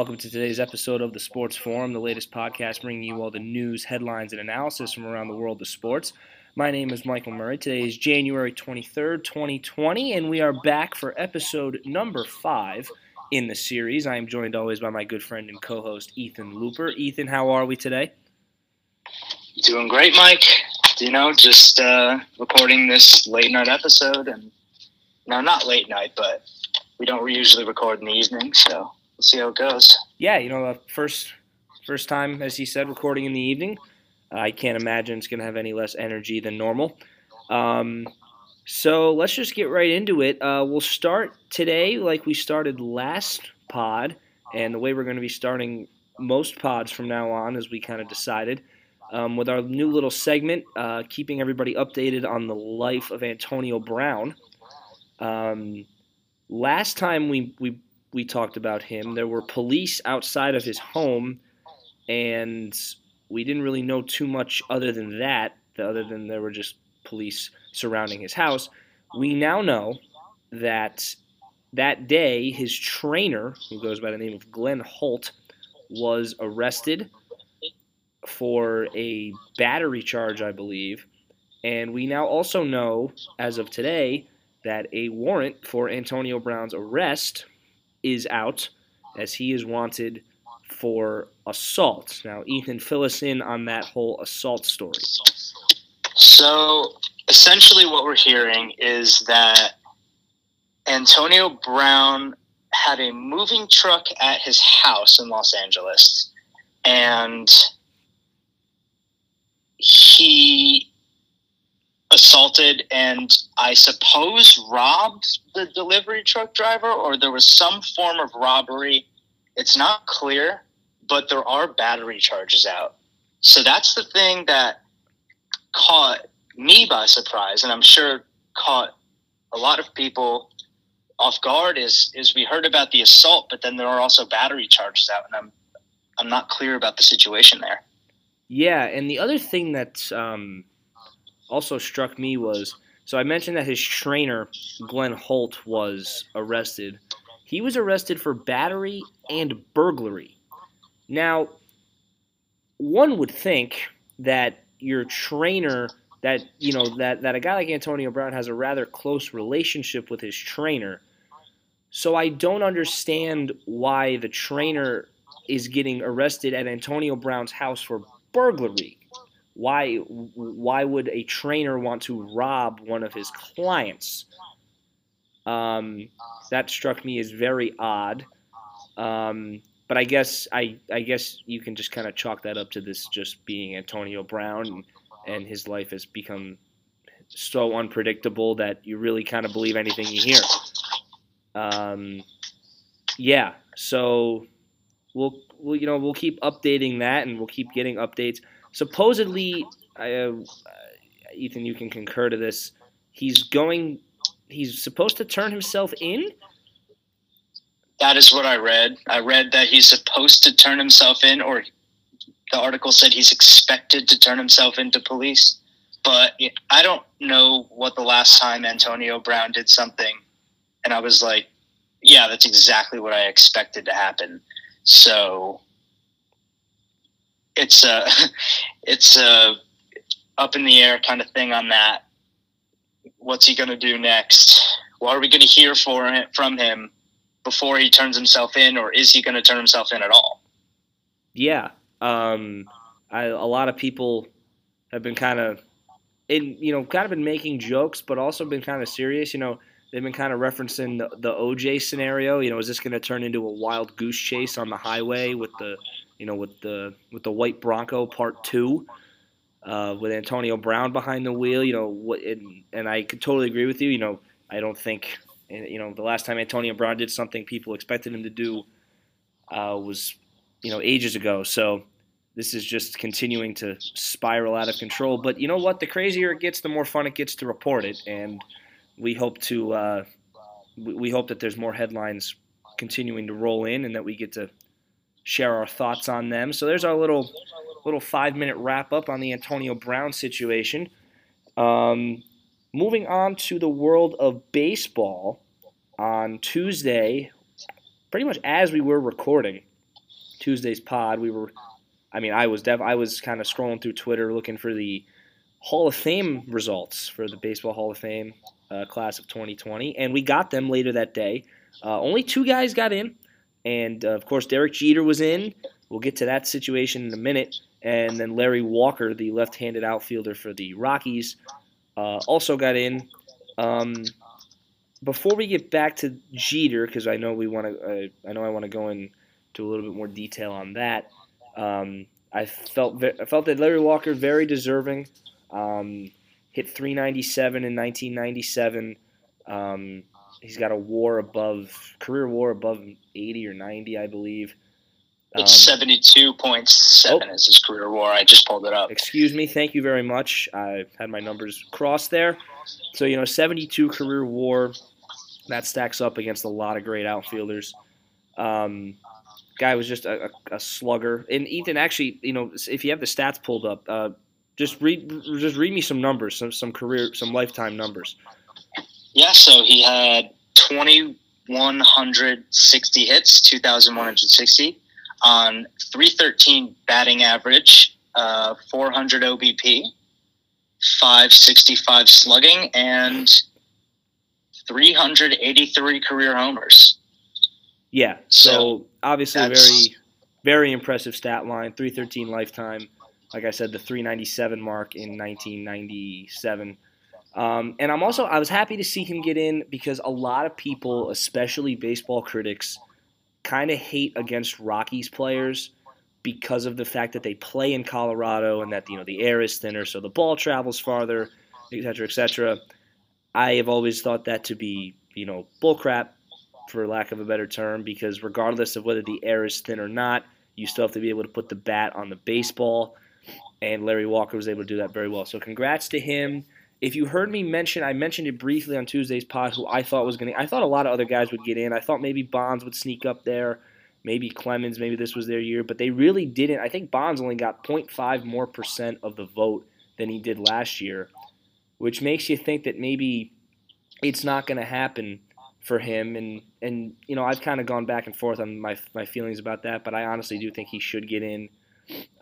Welcome to today's episode of the Sports Forum, the latest podcast bringing you all the news, headlines, and analysis from around the world of sports. My name is Michael Murray. Today is January 23rd, 2020, and we are back for episode number five in the series. I am joined always by my good friend and co host, Ethan Looper. Ethan, how are we today? Doing great, Mike. You know, just uh, recording this late night episode, and no, not late night, but we don't usually record in the evening, so we'll see how it goes. Yeah, you know, uh, first first time, as he said, recording in the evening. I can't imagine it's going to have any less energy than normal. Um, so let's just get right into it. Uh, we'll start today like we started last pod, and the way we're going to be starting most pods from now on, as we kind of decided, um, with our new little segment, uh, keeping everybody updated on the life of Antonio Brown. Um, last time we, we we talked about him. There were police outside of his home, and we didn't really know too much other than that, other than there were just police surrounding his house. We now know that that day his trainer, who goes by the name of Glenn Holt, was arrested for a battery charge, I believe. And we now also know, as of today, that a warrant for Antonio Brown's arrest is out as he is wanted for assault. Now, Ethan, fill us in on that whole assault story. So, essentially, what we're hearing is that Antonio Brown had a moving truck at his house in Los Angeles, and he assaulted and I suppose robbed the delivery truck driver, or there was some form of robbery. It's not clear, but there are battery charges out. So that's the thing that caught me by surprise, and I'm sure caught a lot of people off guard. Is is we heard about the assault, but then there are also battery charges out, and I'm I'm not clear about the situation there. Yeah, and the other thing that's um, also struck me was so I mentioned that his trainer, Glenn Holt, was arrested. He was arrested for battery and burglary. Now, one would think that your trainer that you know that, that a guy like Antonio Brown has a rather close relationship with his trainer. So I don't understand why the trainer is getting arrested at Antonio Brown's house for burglary why why would a trainer want to rob one of his clients? Um, that struck me as very odd. Um, but I guess I I guess you can just kind of chalk that up to this just being Antonio Brown and, and his life has become so unpredictable that you really kind of believe anything you hear. Um, yeah, so we'll, we'll you know we'll keep updating that and we'll keep getting updates supposedly, uh, Ethan, you can concur to this. He's going. He's supposed to turn himself in. That is what I read. I read that he's supposed to turn himself in, or the article said he's expected to turn himself into police. But I don't know what the last time Antonio Brown did something, and I was like, "Yeah, that's exactly what I expected to happen." So it's a it's a up in the air kind of thing on that. What's he going to do next? What are we going to hear for him, from him before he turns himself in, or is he going to turn himself in at all? Yeah, um, I, a lot of people have been kind of, in you know, kind of been making jokes, but also been kind of serious. You know, they've been kind of referencing the, the OJ scenario. You know, is this going to turn into a wild goose chase on the highway with the you know, with the with the white Bronco Part Two, uh, with Antonio Brown behind the wheel. You know, what, and, and I could totally agree with you. You know, I don't think, you know, the last time Antonio Brown did something people expected him to do uh, was, you know, ages ago. So this is just continuing to spiral out of control. But you know what? The crazier it gets, the more fun it gets to report it, and we hope to. Uh, we hope that there's more headlines continuing to roll in, and that we get to share our thoughts on them. So there's our little little five minute wrap up on the Antonio Brown situation. Um, moving on to the world of baseball on Tuesday, pretty much as we were recording, Tuesday's pod, we were, I mean, I was def- I was kind of scrolling through Twitter looking for the Hall of Fame results for the Baseball Hall of Fame uh, class of 2020, and we got them later that day. Uh, only two guys got in, and uh, of course Derek Jeter was in. We'll get to that situation in a minute, and then Larry Walker, the left-handed outfielder for the Rockies, uh, also got in. Um, before we get back to Jeter, because I know we want to, uh, I know I want to go into a little bit more detail on that. Um, I felt I felt that Larry Walker very deserving. Um, hit 397 in 1997. Um, he's got a WAR above career WAR above 80 or 90, I believe. It's um, 72.7 oh, is his career WAR. I just pulled it up. Excuse me. Thank you very much. I had my numbers crossed there. So you know, 72 career WAR. That stacks up against a lot of great outfielders. Um, guy was just a, a, a, slugger. And Ethan, actually, you know, if you have the stats pulled up, uh, just read just read me some numbers, some some career, some lifetime numbers. Yeah, so he had 2,160 hits, 2,160 on 313 batting average, uh, 400 OBP, 565 slugging, and 383 career homers. Yeah, so, so obviously very very impressive stat line, 313 lifetime like I said, the 397 mark in 1997. Um, and I'm also I was happy to see him get in because a lot of people, especially baseball critics, kind of hate against Rockies players because of the fact that they play in Colorado and that you know the air is thinner, so the ball travels farther, et cetera, et cetera. I have always thought that to be you know bullcrap, for lack of a better term, because regardless of whether the air is thin or not, you still have to be able to put the bat on the baseball and Larry Walker was able to do that very well. So congrats to him. If you heard me mention, I mentioned it briefly on Tuesday's pod, who I thought was going to. I thought a lot of other guys would get in. I thought maybe Bonds would sneak up there, maybe Clemens, maybe this was their year, but they really didn't. I think Bonds only got 0.5 more percent of the vote than he did last year, which makes you think that maybe it's not going to happen for him. And and you know, I've kind of gone back and forth on my my feelings about that, but I honestly do think he should get in.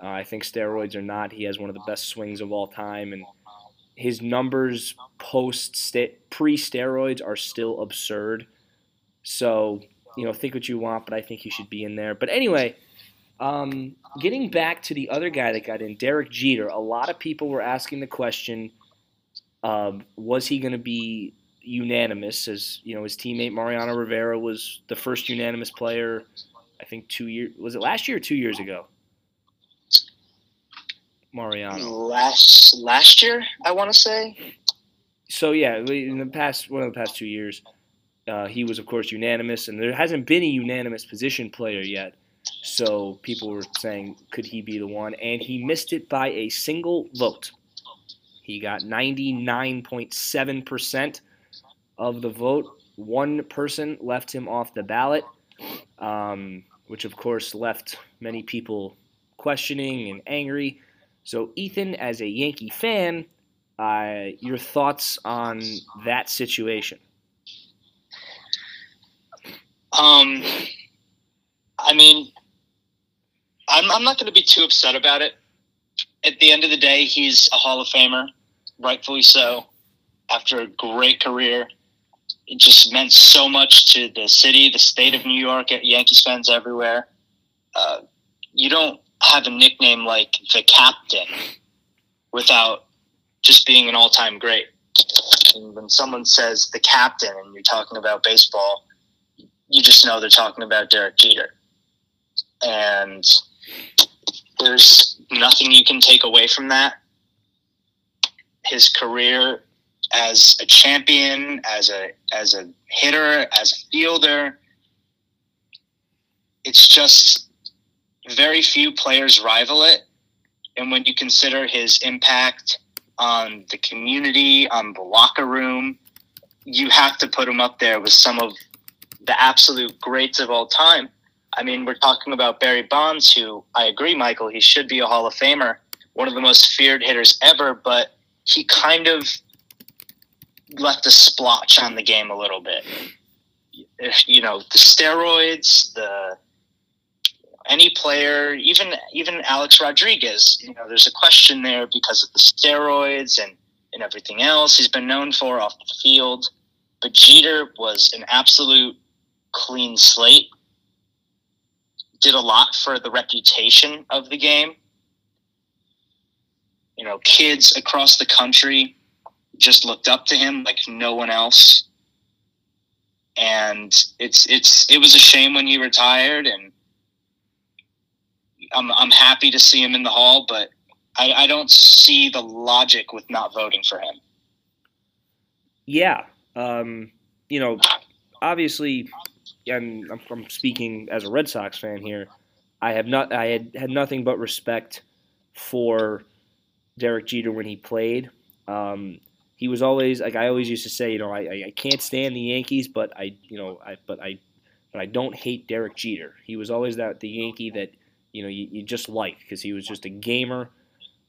Uh, I think steroids or not, he has one of the best swings of all time, and his numbers post pre steroids are still absurd. So you know, think what you want, but I think he should be in there. But anyway, um, getting back to the other guy that got in, Derek Jeter. A lot of people were asking the question: um, Was he going to be unanimous? As you know, his teammate Mariano Rivera was the first unanimous player. I think two years was it last year or two years ago? Mariano? Last last year, I want to say. So yeah, in the past one of the past two years, uh, he was of course unanimous, and there hasn't been a unanimous position player yet. So people were saying, could he be the one? And he missed it by a single vote. He got 99.7% of the vote. One person left him off the ballot, um, which of course left many people questioning and angry. So, Ethan, as a Yankee fan, uh, your thoughts on that situation? Um, I mean, I'm, I'm not going to be too upset about it. At the end of the day, he's a Hall of Famer, rightfully so. After a great career, it just meant so much to the city, the state of New York, Yankees fans everywhere. Uh, you don't have a nickname like the captain without just being an all-time great. And when someone says the captain and you're talking about baseball, you just know they're talking about Derek Jeter. And there's nothing you can take away from that. His career as a champion, as a as a hitter, as a fielder, it's just very few players rival it. And when you consider his impact on the community, on the locker room, you have to put him up there with some of the absolute greats of all time. I mean, we're talking about Barry Bonds, who I agree, Michael, he should be a Hall of Famer, one of the most feared hitters ever, but he kind of left a splotch on the game a little bit. You know, the steroids, the any player, even even Alex Rodriguez. You know, there's a question there because of the steroids and and everything else he's been known for off the field. But Jeter was an absolute clean slate. Did a lot for the reputation of the game. You know, kids across the country just looked up to him like no one else. And it's it's it was a shame when he retired and I'm I'm happy to see him in the hall, but I, I don't see the logic with not voting for him. Yeah, um, you know, obviously, and I'm, I'm speaking as a Red Sox fan here. I have not. I had had nothing but respect for Derek Jeter when he played. Um, he was always like I always used to say, you know, I, I can't stand the Yankees, but I, you know, I but I, but I don't hate Derek Jeter. He was always that the Yankee that you know you, you just like because he was just a gamer,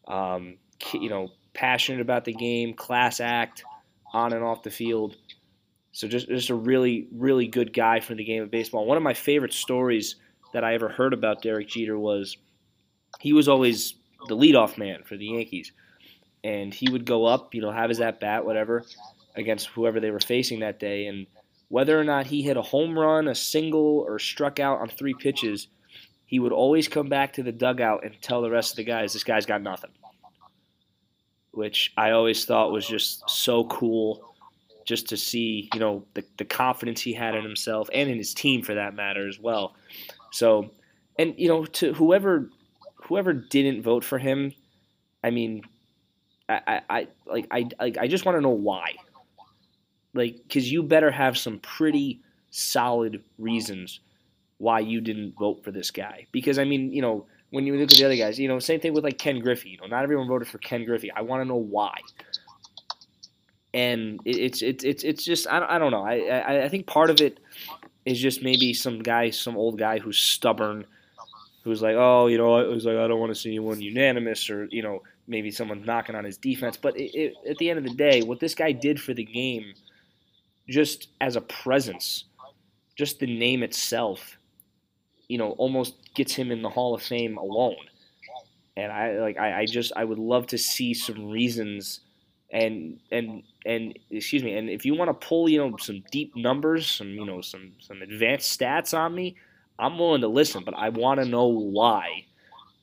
um, you know, passionate about the game, class act, on and off the field. So just just a really really good guy for the game of baseball. One of my favorite stories that I ever heard about Derek Jeter was he was always the leadoff man for the Yankees and he would go up, you know, have his at bat, whatever, against whoever they were facing that day, and whether or not he hit a home run, a single, or struck out on three pitches, he would always come back to the dugout and tell the rest of the guys, "This guy's got nothing," which I always thought was just so cool, just to see, you know, the the confidence he had in himself and in his team for that matter as well. So, and you know, to whoever whoever didn't vote for him, I mean, I, I, like I like I just want to know why. Like, because you better have some pretty solid reasons why you didn't vote for this guy. Because I mean, you know, when you look at the other guys, you know, same thing with like Ken Griffey. You know, not everyone voted for Ken Griffey. I want to know why. And it's it's it's it's just I, I don't know. I, I I think part of it is just maybe some guy, some old guy who's stubborn, who's like, oh, you know, it was like I don't want to see anyone unanimous, or you know, maybe someone's knocking on his defense. But it, it, at the end of the day, what this guy did for the game, just as a presence, just the name itself, you know, almost gets him in the Hall of Fame alone. And I like I, I just I would love to see some reasons and and and excuse me and if you want to pull you know some deep numbers some you know some some advanced stats on me i'm willing to listen but i want to know why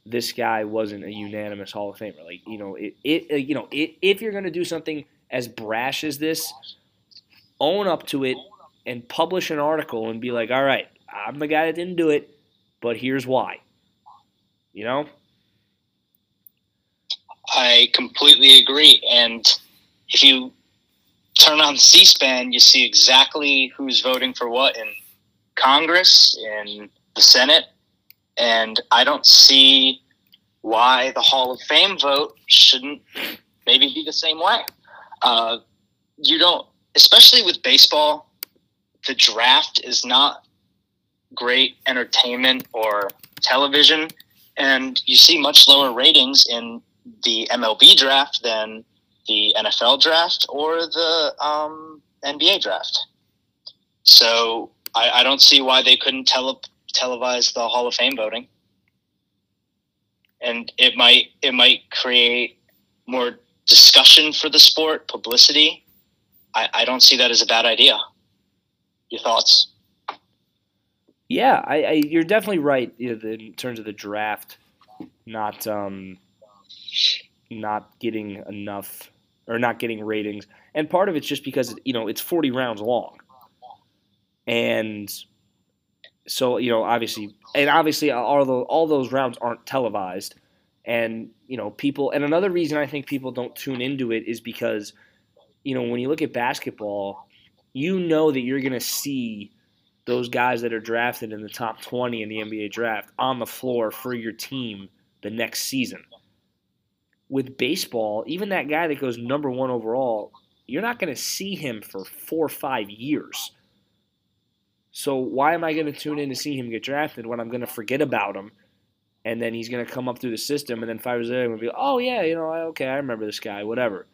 this guy wasn't a unanimous Hall of Famer. Like you know, it, it uh, you know, it, if you're going to do something as brash as this, own up to it and publish an article and be like, all right, I'm the guy that didn't do it, but here's why. You know. I completely agree, and if you turn on C-SPAN, you see exactly who's voting for what in Congress, in the Senate, and I don't see why the Hall of Fame vote shouldn't maybe be the same way. Uh, you don't, especially with baseball, the draft is not great entertainment or television, and you see much lower ratings in the MLB draft than the NFL draft or the um, NBA draft. So I, I, don't see why they couldn't tele- televise the Hall of Fame voting, and it might it might create more discussion for the sport, publicity. I, I don't see that as a bad idea. Your thoughts? Yeah, I, I you're definitely right in terms of the draft, not um, not getting enough or not getting ratings, and part of it's just because you know it's 40 rounds long, and so you know, obviously, and obviously, all those all those rounds aren't televised, and you know, people. And another reason I think people don't tune into it is because, you know, when you look at basketball, you know that you're going to see those guys that are drafted in the top 20 in the NBA draft on the floor for your team the next season. With baseball, even that guy that goes number one overall, you're not going to see him for four or five years. So why am I going to tune in to see him get drafted when I'm going to forget about him, and then he's going to come up through the system, and then five years later I'm going to be, oh yeah, you know, okay, I remember this guy, whatever.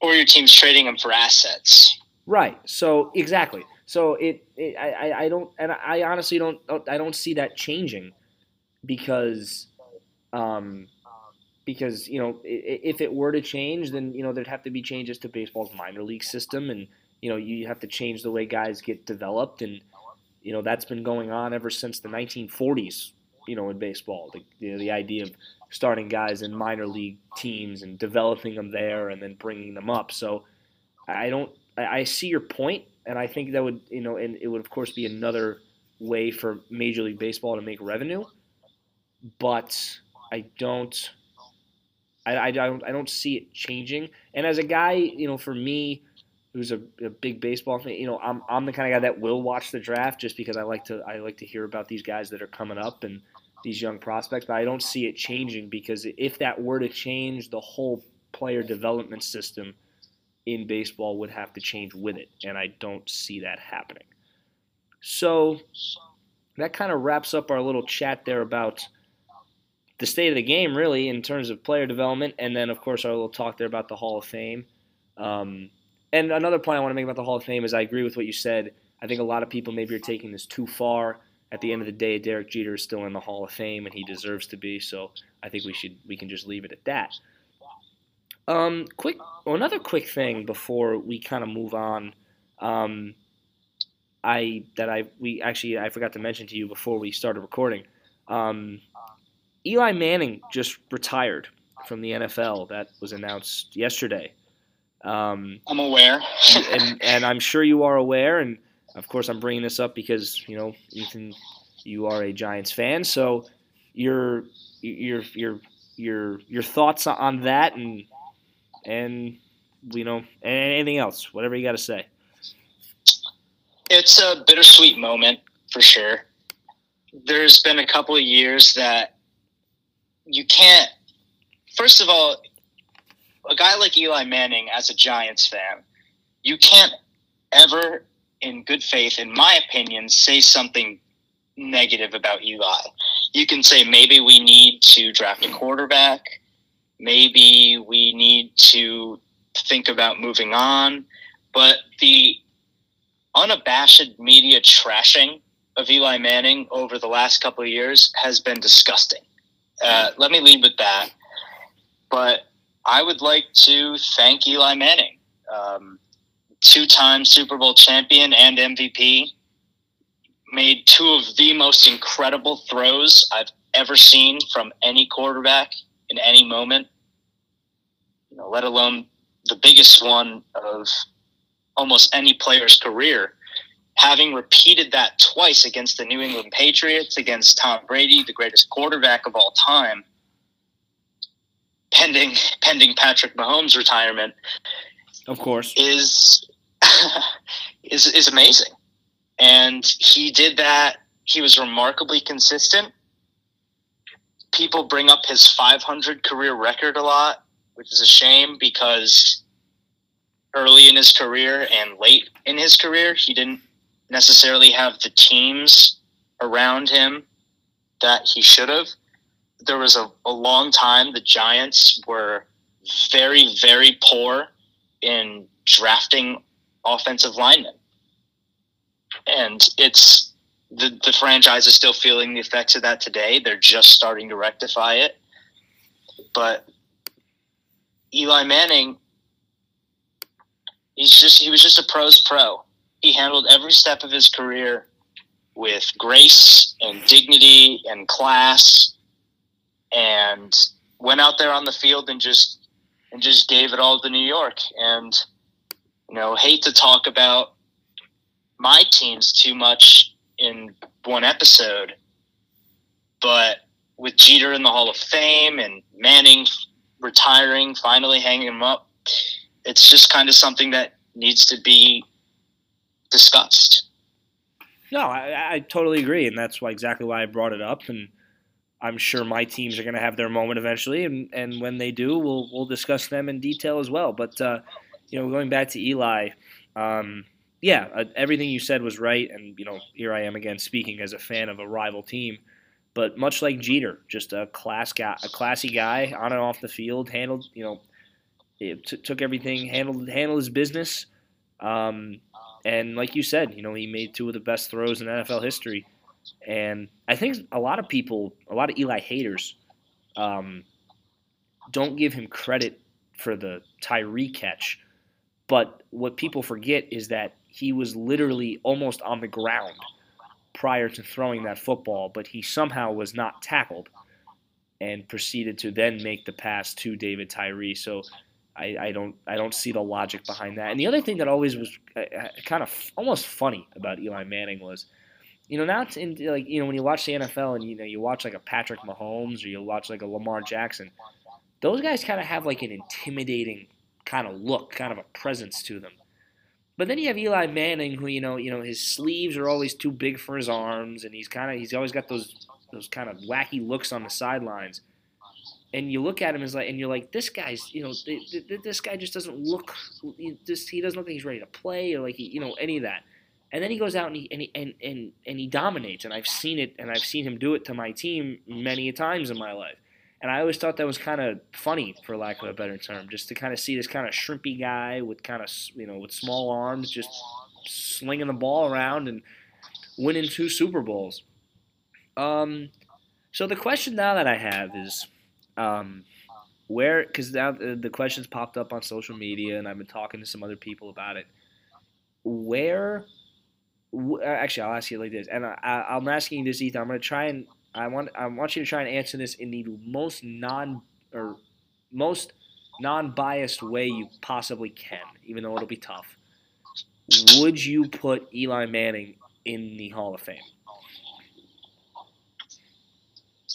Or your team's trading him for assets. Right. So exactly. So it, it I, I don't, and I honestly don't, I don't see that changing because um, because you know if it were to change, then you know there'd have to be changes to baseball's minor league system, and you know you have to change the way guys get developed, and you know that's been going on ever since the 1940s. You know, in baseball, the you know, the idea of starting guys in minor league teams and developing them there, and then bringing them up. So I don't. I see your point, and I think that would you know, and it would of course be another way for Major League Baseball to make revenue, but I don't I, I, don't I don't see it changing. And as a guy, you know, for me, who's a, a big baseball fan, you know, I'm I'm the kind of guy that will watch the draft just because I like to I like to hear about these guys that are coming up and these young prospects. But I don't see it changing because if that were to change, the whole player development system in baseball would have to change with it, and I don't see that happening. So that kind of wraps up our little chat there about the state of the game, really, in terms of player development, and then of course our little talk there about the Hall of Fame. Um, and another point I want to make about the Hall of Fame is I agree with what you said. I think a lot of people maybe are taking this too far. At the end of the day, Derek Jeter is still in the Hall of Fame, and he deserves to be. So I think we should we can just leave it at that. Um, quick, well, another quick thing before we kind of move on. Um, I that I we actually I forgot to mention to you before we started recording. Um, Eli Manning just retired from the NFL. That was announced yesterday. Um, I'm aware, and, and I'm sure you are aware. And of course, I'm bringing this up because you know, Ethan, you are a Giants fan, so your your your your your thoughts on that, and and you know, anything else, whatever you got to say. It's a bittersweet moment for sure. There's been a couple of years that you can't. First of all, a guy like Eli Manning, as a Giants fan, you can't ever, in good faith, in my opinion, say something negative about Eli. You can say maybe we need to draft a quarterback, maybe we need to think about moving on, but the unabashed media trashing of Eli Manning over the last couple of years has been disgusting. Uh, let me lead with that. But I would like to thank Eli Manning, um, two time Super Bowl champion and MVP. Made two of the most incredible throws I've ever seen from any quarterback in any moment. You know, let alone the biggest one of almost any player's career having repeated that twice against the New England Patriots, against Tom Brady, the greatest quarterback of all time, pending pending Patrick Mahomes' retirement, of course, is is is amazing. And he did that. He was remarkably consistent. People bring up his 500 career record a lot, which is a shame because early in his career and late in his career, he didn't necessarily have the teams around him that he should have. There was a, a long time the Giants were very, very poor in drafting offensive linemen. And it's the, the franchise is still feeling the effects of that today. They're just starting to rectify it. But Eli Manning, he's just he was just a pro's pro he handled every step of his career with grace and dignity and class and went out there on the field and just and just gave it all to New York and you know hate to talk about my teams too much in one episode but with Jeter in the Hall of Fame and Manning retiring finally hanging him up it's just kind of something that needs to be discussed. No, I, I totally agree, and that's why exactly why I brought it up. And I'm sure my teams are going to have their moment eventually, and, and when they do, we'll we'll discuss them in detail as well. But uh, you know, going back to Eli, um, yeah, uh, everything you said was right, and you know, here I am again speaking as a fan of a rival team. But much like Jeter, just a class guy, a classy guy on and off the field, handled you know, t- took everything, handled handled his business. Um, and like you said, you know, he made two of the best throws in NFL history. And I think a lot of people, a lot of Eli haters, um, don't give him credit for the Tyree catch. But what people forget is that he was literally almost on the ground prior to throwing that football, but he somehow was not tackled and proceeded to then make the pass to David Tyree. So I, I don't I don't see the logic behind that. And the other thing that always was uh, uh kind of almost funny about Eli Manning was, you know, now it's in like you know when you watch the NFL and you know you watch like a Patrick Mahomes or you watch like a Lamar Jackson, those guys kind of have like an intimidating kind of look, kind of a presence to them. But then you have Eli Manning, who you know, you know, his sleeves are always too big for his arms, and he's kind of he's always got those those kind of wacky looks on the sidelines. And you look at him as like, and you're like, this guy's, you know, th- th- this guy just doesn't look, just he doesn't look like he's ready to play or like he, you know, any of that. And then he goes out and he and he, and, and and he dominates, and I've seen it, and I've seen him do it to my team many times in my life. And I always thought that was kind of funny, for lack of a better term, just to kind of see this kind of shrimpy guy with kind of you know with small arms just slinging the ball around and winning two Super Bowls. Um, so the question now that I have is, um, where? Because now the questions popped up on social media, and I've been talking to some other people about it. Where? Actually, I'll ask you like this, and I, I'm asking you this, Ethan. I'm going to try and I want I want you to try and answer this in the most non or most non-biased way you possibly can, even though it'll be tough. Would you put Eli Manning in the Hall of Fame?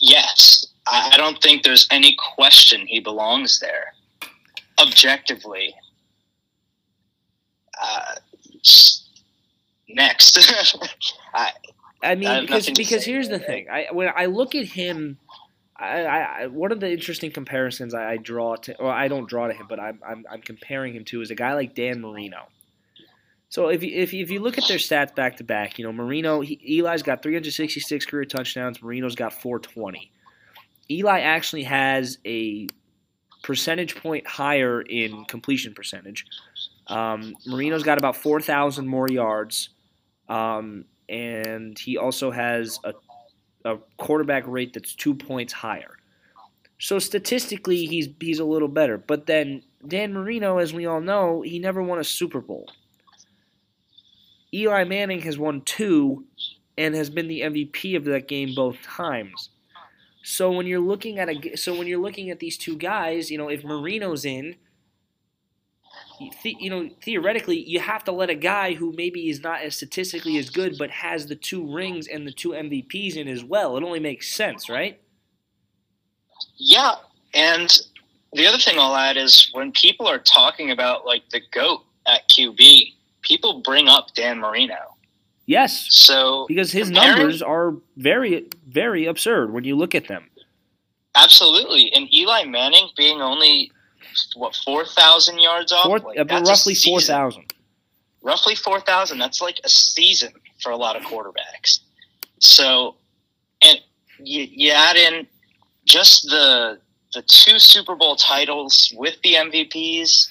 Yes. I don't think there's any question he belongs there. Objectively. Uh, next. I, I mean, because because here's the thing. I when I look at him, I, I one of the interesting comparisons I, I, draw to, or I don't draw to him, but I'm, I'm I'm comparing him to is a guy like Dan Marino. So if you, if you, if you look at their stats back to back, you know Marino, he, Eli's got 366 career touchdowns. Marino's got 420. Eli actually has a percentage point higher in completion percentage. Um, Marino's got about 4,000 more yards. Um, and he also has a, a quarterback rate that's two points higher. So statistically, he's he's a little better. But then Dan Marino, as we all know, he never won a Super Bowl. Eli Manning has won two, and has been the MVP of that game both times. So when you're looking at a so when you're looking at these two guys, you know, if Marino's in, you know, theoretically, you have to let a guy who maybe is not as statistically as good, but has the two rings and the two MVPs in as well. It only makes sense, right? Yeah, and the other thing I'll add is when people are talking about like the goat at QB, people bring up Dan Marino. Yes. So because his numbers are very, very absurd when you look at them. Absolutely, and Eli Manning being only what four thousand yards off? Four, like, roughly four thousand. Roughly four thousand. That's like a season for a lot of quarterbacks. So, and you, you add in just the the two Super Bowl titles with the MVPs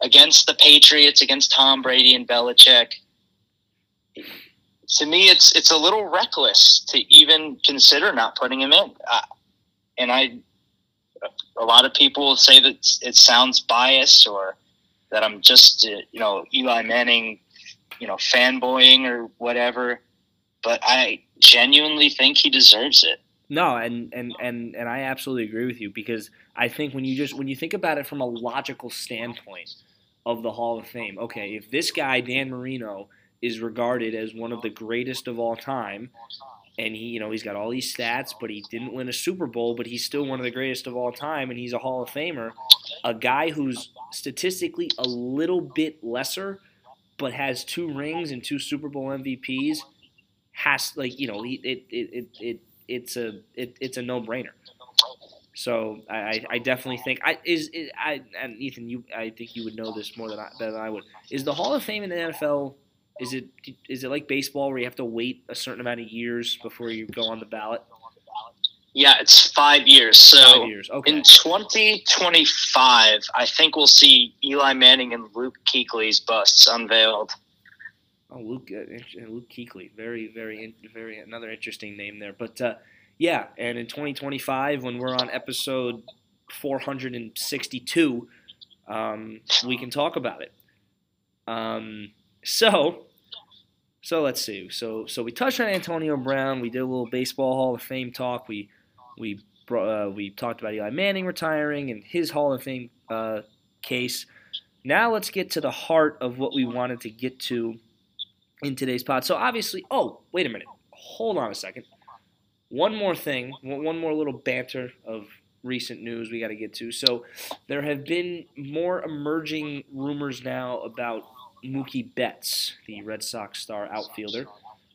against the Patriots, against Tom Brady and Belichick. To me, it's it's a little reckless to even consider not putting him in. Uh, and I a lot of people say that it sounds biased or that I'm just, uh, you know, Eli Manning, you know, fanboying or whatever. But I genuinely think he deserves it. No, and, and, and, and I absolutely agree with you because I think when you just when you think about it from a logical standpoint of the Hall of Fame, okay, if this guy Dan Marino is regarded as one of the greatest of all time, and he, you know, he's got all these stats, but he didn't win a Super Bowl, but he's still one of the greatest of all time, and he's a Hall of Famer. A guy who's statistically a little bit lesser, but has two rings and two Super Bowl MVPs, has like you know, it it it, it it's a it, it's a no brainer. So I, I definitely think I is, is I and Ethan you I think you would know this more than I, than I would. Is the Hall of Fame in the NFL is it is it like baseball where you have to wait a certain amount of years before you go on the ballot? Yeah, it's five years. So five years. Okay. in 2025, I think we'll see Eli Manning and Luke Kuechly's busts unveiled. Oh, Luke, uh, Luke Kuechly, very, very, very another interesting name there. But uh, yeah, and in 2025, when we're on episode 462, um, we can talk about it. Um, so, so let's see. So, so we touched on Antonio Brown. We did a little baseball Hall of Fame talk. We, we, uh, we talked about Eli Manning retiring and his Hall of Fame uh, case. Now let's get to the heart of what we wanted to get to in today's pod. So obviously, oh, wait a minute. Hold on a second. One more thing, one more little banter of recent news we got to get to. So there have been more emerging rumors now about Mookie Betts, the Red Sox star outfielder.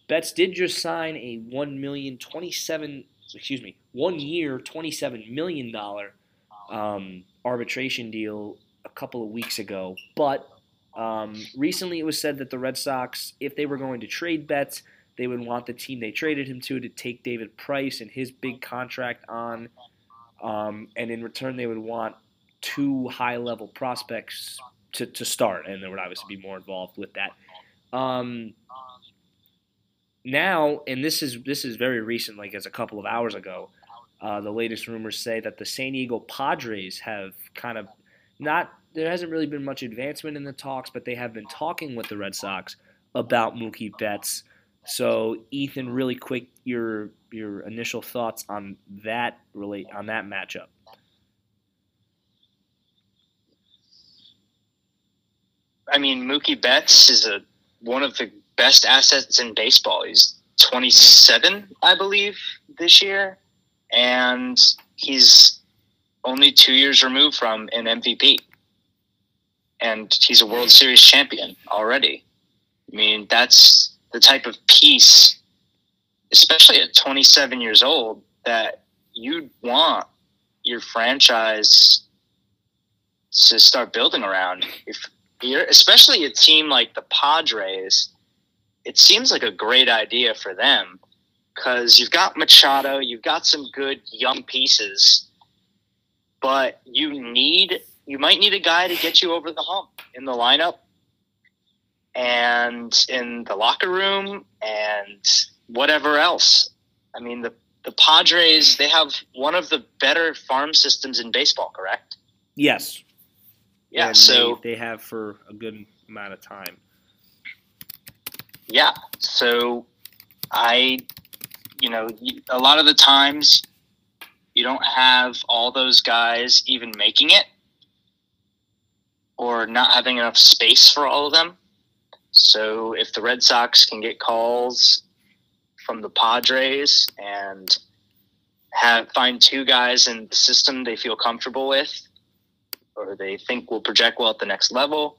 Betts did just sign a one million twenty-seven, excuse me, one year, twenty-seven million dollar um, arbitration deal a couple of weeks ago. But um, recently, it was said that the Red Sox, if they were going to trade Betts, they would want the team they traded him to to take David Price and his big contract on, um, and in return, they would want two high-level prospects to, to start, and there would obviously be more involved with that. Um, now, and this is this is very recent, like as a couple of hours ago, uh, the latest rumors say that the San Diego Padres have kind of not there hasn't really been much advancement in the talks, but they have been talking with the Red Sox about Mookie Betts. So, Ethan, really quick, your your initial thoughts on that relate on that matchup. I mean, Mookie Betts is a one of the best assets in baseball. He's 27, I believe, this year, and he's only two years removed from an MVP and he's a World Series champion already. I mean, that's the type of piece, especially at 27 years old, that you'd want your franchise to start building around. If especially a team like the Padres, it seems like a great idea for them because you've got Machado, you've got some good young pieces, but you need you might need a guy to get you over the hump in the lineup and in the locker room and whatever else. I mean, the the Padres they have one of the better farm systems in baseball, correct? Yes. Yeah. So they, they have for a good amount of time. Yeah. So I, you know, a lot of the times you don't have all those guys even making it or not having enough space for all of them. So if the Red Sox can get calls from the Padres and have find two guys in the system they feel comfortable with or they think will project well at the next level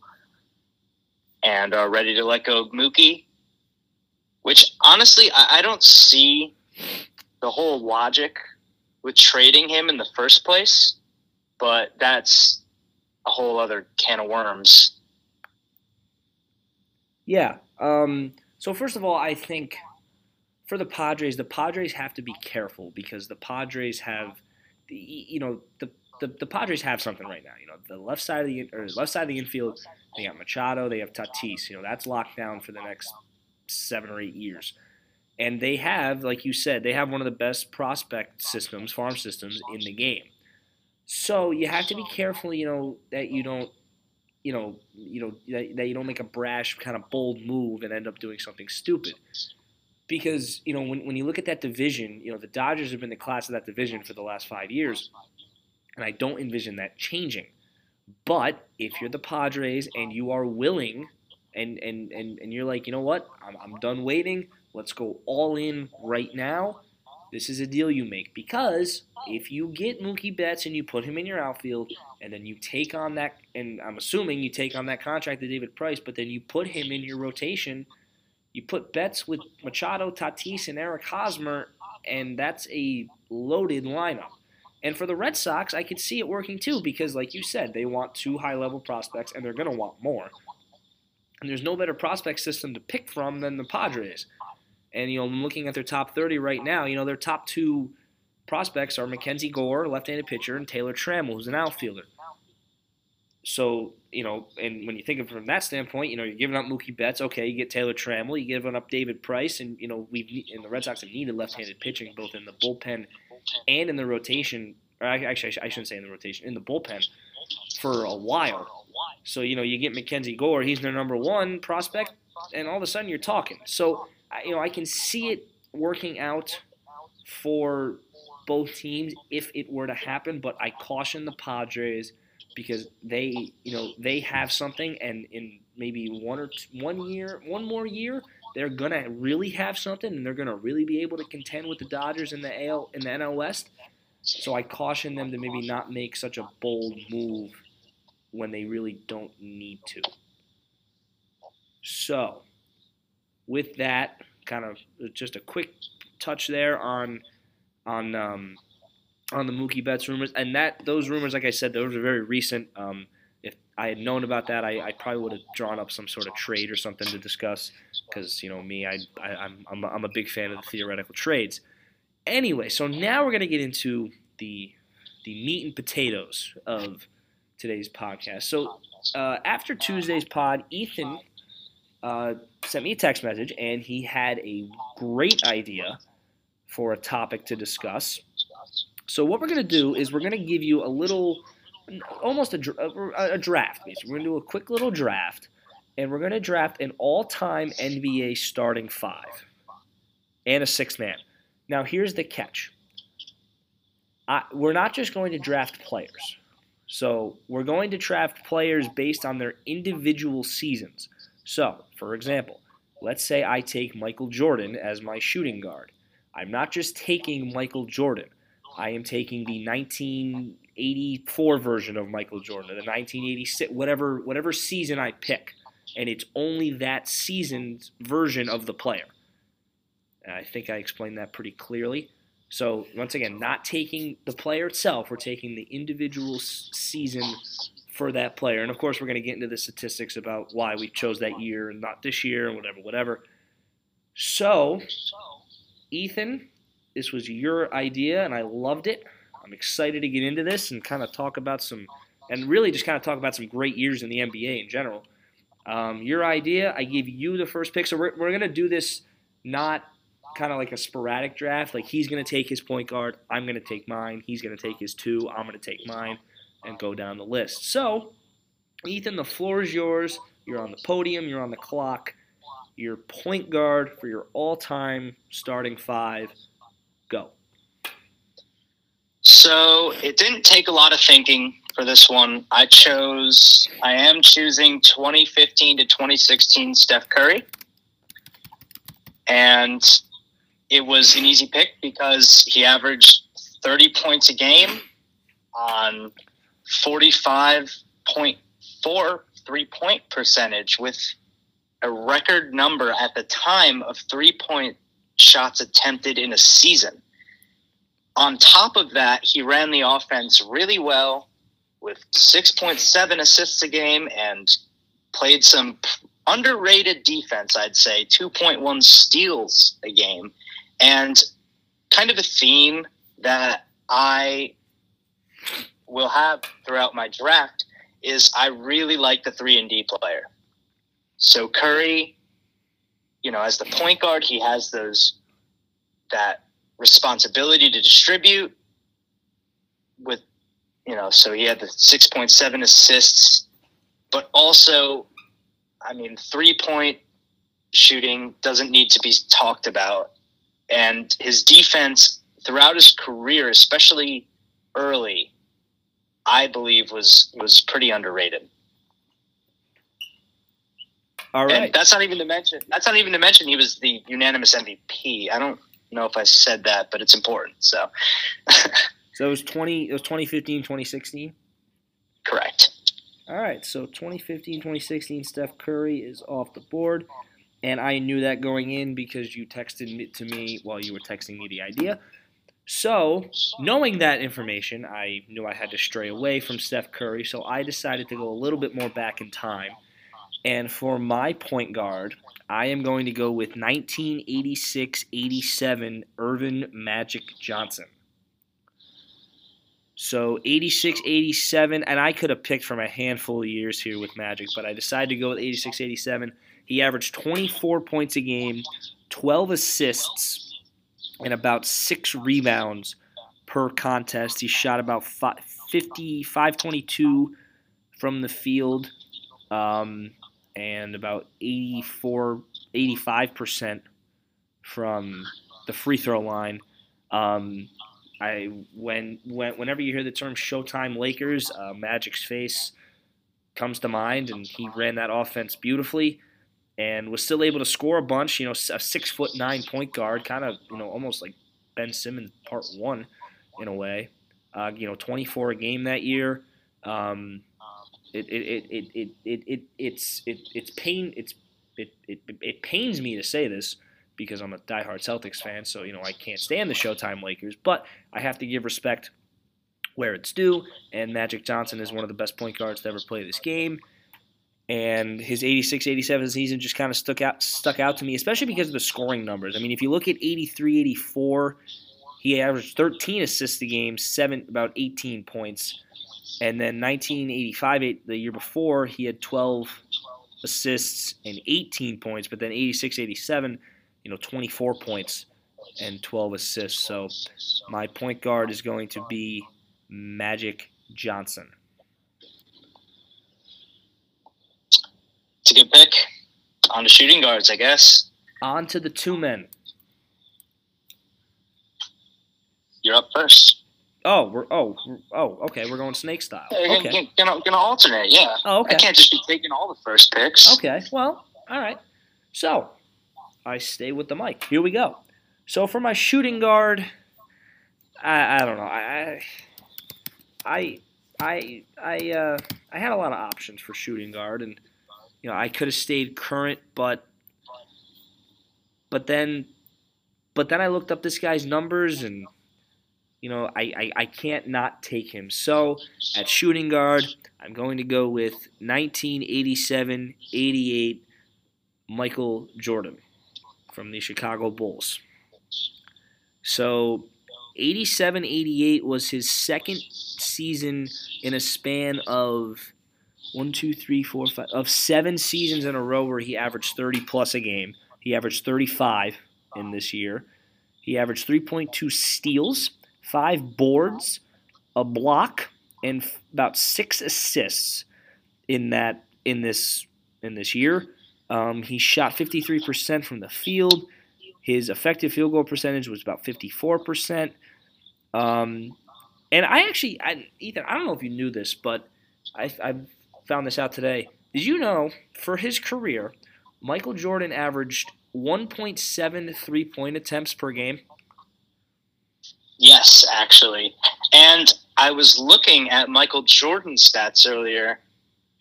and are ready to let go of Mookie, which honestly I, I don't see the whole logic with trading him in the first place, but that's a whole other can of worms. Yeah. Um, so first of all, I think for the Padres, the Padres have to be careful because the Padres have, you know, the, the, the Padres have something right now. You know, the left side of the or left side of the infield, they got Machado, they have Tatis. You know, that's locked down for the next seven or eight years. And they have, like you said, they have one of the best prospect systems, farm systems in the game. So you have to be careful, you know, that you don't, you know, you know that, that you don't make a brash kind of bold move and end up doing something stupid. Because you know when, when you look at that division, you know the Dodgers have been the class of that division for the last five years, and I don't envision that changing. But if you're the Padres and you are willing, and and and, and you're like, you know what, I'm, I'm done waiting. Let's go all in right now this is a deal you make because if you get Mookie Betts and you put him in your outfield, and then you take on that, and I'm assuming you take on that contract to David Price, but then you put him in your rotation, you put Betts with Machado, Tatis, and Eric Hosmer, and that's a loaded lineup. And for the Red Sox, I could see it working too because, like you said, they want two high level prospects and they're going to want more. And there's no better prospect system to pick from than the Padres. And you know, I'm looking at their top 30 right now. You know, their top two prospects are Mackenzie Gore, left-handed pitcher, and Taylor Trammell, who's an outfielder. so you know, and when you think of it from that standpoint, you know, you're giving up Mookie Betts. Okay, you get Taylor Trammell, you're giving up David Price, and you know, we've and the Red Sox have needed left-handed pitching both in the bullpen and in the rotation. Or actually, I shouldn't say in the rotation, in the bullpen for a while. So you know, you get Mackenzie Gore, he's their number one prospect, and all of a sudden you're talking. So you know, I can see it working out for both teams if it were to happen, but I caution the Padres because they, you know, they have something, and in maybe one or two, one year, one more year, they're gonna really have something, and they're gonna really be able to contend with the Dodgers in the AL in the NL West. So I caution them to maybe not make such a bold move when they really don't need to. So, with that, kind of just a quick touch there on on um, on the Mookie Betts rumors, and that those rumors, like I said, those are very recent. Um, I had known about that, I, I, probably would have drawn up some sort of trade or something to discuss, because you know me, I, I am I'm, I'm a big fan of the theoretical trades. Anyway, so now we're gonna get into the the meat and potatoes of today's podcast. So uh, after Tuesday's pod, Ethan uh, sent me a text message, and he had a great idea for a topic to discuss. So what we're going to do is we're going to give you a little, almost a, a, draft. Basically. We're going to do a quick little draft, and we're going to draft an all-time NBA starting five and a six man. Now here's the catch. I, we're not just going to draft players. So we're going to draft players based on their individual seasons. So, for example, let's say I take Michael Jordan as my shooting guard. I'm not just taking Michael Jordan. I am taking the 1984 version of Michael Jordan, the 1986, whatever whatever season I pick, and it's only that season's version of the player. And I think I explained that pretty clearly. So once again, not taking the player itself, we're taking the individual season for that player. And of course, we're going to get into the statistics about why we chose that year and not this year and whatever, whatever. So, Ethan, this was your idea, and I loved it. I'm excited to get into this and kind of talk about some, and really just kind of talk about some great years in the NBA in general. Um, your idea, I give you the first pick, so we're, we're going to do this not kind of like a sporadic draft. Like he's going to take his point guard, I'm going to take mine, he's going to take his two, I'm going to take mine, and go down the list. So, Ethan, the floor is yours. You're on the podium, you're on the clock. Your point guard for your all time starting five. So it didn't take a lot of thinking for this one. I chose, I am choosing 2015 to 2016 Steph Curry. And it was an easy pick because he averaged 30 points a game on 45.4 three point percentage with a record number at the time of three point shots attempted in a season. On top of that, he ran the offense really well with 6.7 assists a game and played some underrated defense, I'd say, 2.1 steals a game. And kind of a theme that I will have throughout my draft is I really like the 3 and D player. So Curry, you know, as the point guard, he has those that responsibility to distribute with you know, so he had the 6.7 assists, but also I mean, three point shooting doesn't need to be talked about and his defense throughout his career, especially early, I believe was was pretty underrated. All right. And that's not even to mention. That's not even to mention he was the unanimous MVP. I don't know if I said that, but it's important. So. so it was twenty. It was 2015, 2016. Correct. All right. So 2015, 2016, Steph Curry is off the board and I knew that going in because you texted it to me while you were texting me the idea. So, knowing that information, I knew I had to stray away from Steph Curry, so I decided to go a little bit more back in time. And for my point guard, I am going to go with 1986 87 Earvin Magic Johnson. So 86, 87, and I could have picked from a handful of years here with Magic, but I decided to go with 86, 87. He averaged 24 points a game, 12 assists, and about six rebounds per contest. He shot about 50, 522 from the field, um, and about 84, 85% from the free throw line. Um, I when when whenever you hear the term Showtime Lakers, uh, Magic's face comes to mind, and he ran that offense beautifully, and was still able to score a bunch. You know, a six foot nine point guard, kind of you know almost like Ben Simmons part one in a way. Uh, you know, 24 a game that year. Um, it, it, it, it, it, it, it, it's it, it's pain it's it, it, it pains me to say this because I'm a diehard Celtics fan, so you know I can't stand the Showtime Lakers, but I have to give respect where it's due, and Magic Johnson is one of the best point guards to ever play this game. And his 86-87 season just kind of stuck out stuck out to me, especially because of the scoring numbers. I mean, if you look at 83-84, he averaged 13 assists a game, seven about 18 points. And then 1985, the year before, he had 12 assists and 18 points. But then 86, 87, you know, 24 points and 12 assists. So my point guard is going to be Magic Johnson. It's a good pick. On to shooting guards, I guess. On to the two men. You're up first. Oh, we're oh oh okay. We're going snake style. Okay. Gonna, gonna alternate, yeah. Oh, okay. I can't just be taking all the first picks. Okay. Well, all right. So I stay with the mic. Here we go. So for my shooting guard, I, I don't know. I I I I uh, I had a lot of options for shooting guard, and you know I could have stayed current, but but then but then I looked up this guy's numbers and you know, I, I, I can't not take him. So at shooting guard, I'm going to go with 1987 88 Michael Jordan from the Chicago Bulls. So 87 88 was his second season in a span of one, two, three, four, five, of seven seasons in a row where he averaged 30 plus a game. He averaged 35 in this year. He averaged 3.2 steals five boards, a block, and f- about six assists in that in this in this year. Um, he shot 53% from the field. His effective field goal percentage was about 54%. Um, and I actually, I, Ethan, I don't know if you knew this, but I, I found this out today. Did you know for his career, Michael Jordan averaged 1.7 three point attempts per game? Yes, actually. And I was looking at Michael Jordan's stats earlier,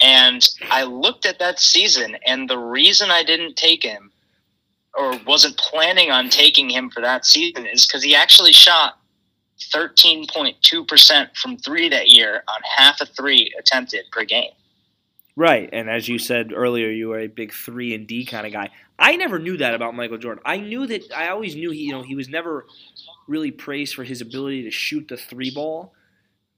and I looked at that season, and the reason I didn't take him or wasn't planning on taking him for that season is because he actually shot 13.2% from three that year on half a three attempted per game. Right, and as you said earlier, you were a big three and D kind of guy. I never knew that about Michael Jordan. I knew that I always knew he, you know, he was never really praised for his ability to shoot the three ball,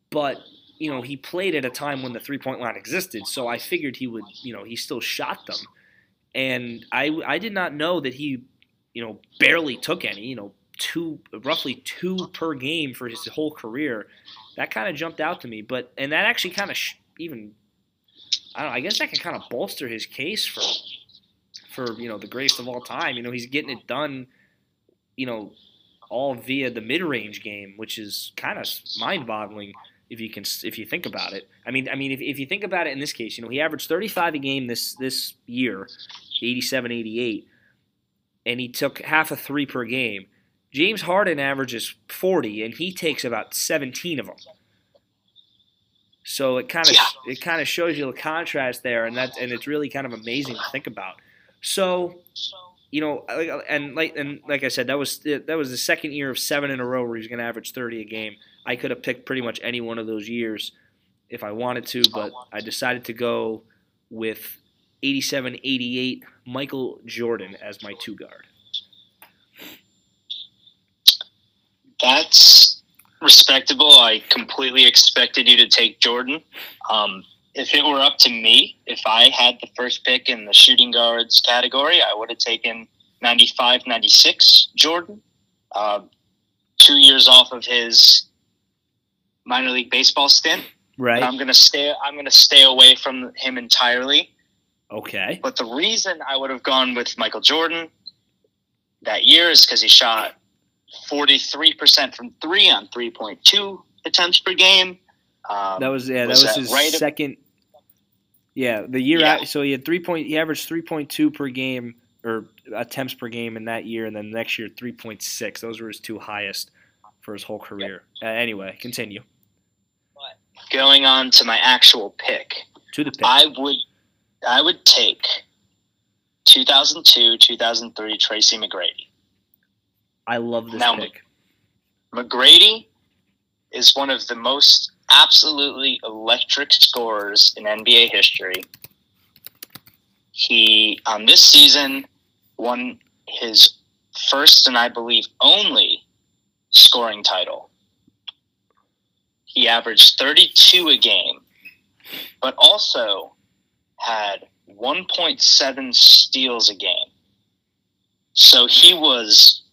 but you know he played at a time when the three point line existed, so I figured he would, you know, he still shot them, and I I did not know that he, you know, barely took any, you know, two roughly two per game for his whole career. That kind of jumped out to me, but and that actually kind of sh- even I don't know, I guess that can kind of bolster his case for for you know the greatest of all time. You know, he's getting it done. You know, all via the mid-range game, which is kind of mind-boggling if you can if you think about it. I mean, I mean, if, if you think about it in this case, you know, he averaged 35 a game this this year, 87, 88, and he took half a three per game. James Harden averages 40, and he takes about 17 of them. So it kind of yeah. it kind of shows you the contrast there, and that and it's really kind of amazing to think about. So you know, and like and like I said, that was that was the second year of seven in a row where he's going to average 30 a game. I could have picked pretty much any one of those years if I wanted to, but I decided to go with 87 88 Michael Jordan as my two guard. That's respectable. I completely expected you to take Jordan. Um, if it were up to me, if I had the first pick in the shooting guards category, I would have taken 95 96 Jordan. Uh, two years off of his minor league baseball stint. Right. I'm gonna stay. I'm gonna stay away from him entirely. Okay. But the reason I would have gone with Michael Jordan that year is because he shot 43% from three on 3.2 attempts per game. Um, That was yeah. That was was, that his right- second. Yeah, the year Yeah. out. So he had three point. He averaged three point two per game or attempts per game in that year, and then next year three point six. Those were his two highest for his whole career. Uh, anyway, continue going on to my actual pick, to the pick. I would I would take 2002 2003 Tracy McGrady. I love this Now- pick. McGrady is one of the most absolutely electric scores in NBA history. He, on this season, won his first and I believe only scoring title. He averaged 32 a game, but also had 1.7 steals a game. So he was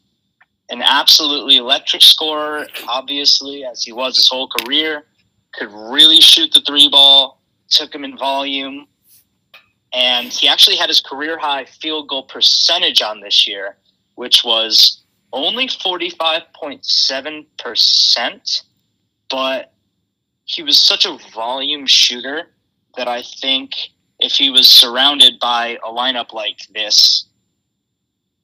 an absolutely electric scorer, obviously, as he was his whole career. Could really shoot the three ball, took him in volume. And he actually had his career high field goal percentage on this year, which was only 45.7%. But he was such a volume shooter that I think if he was surrounded by a lineup like this,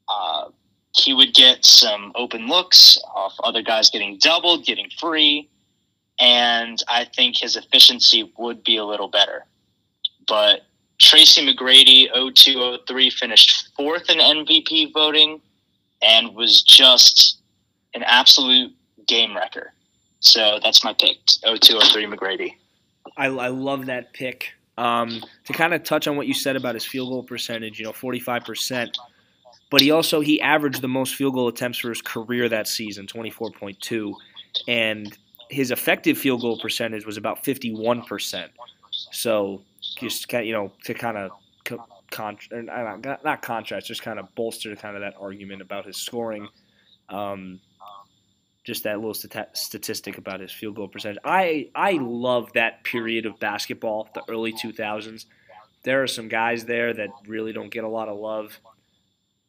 uh, he would get some open looks off other guys getting doubled, getting free, and I think his efficiency would be a little better. But Tracy McGrady, 0203, finished fourth in MVP voting and was just an absolute game wrecker. So that's my pick, 0203 McGrady. I, I love that pick. Um, to kind of touch on what you said about his field goal percentage, you know, 45%. But he also he averaged the most field goal attempts for his career that season, 24.2, and his effective field goal percentage was about 51%. So just you know to kind of con, not, not contrast, just kind of bolster kind of that argument about his scoring. Um, just that little stat- statistic about his field goal percentage. I I love that period of basketball, the early 2000s. There are some guys there that really don't get a lot of love,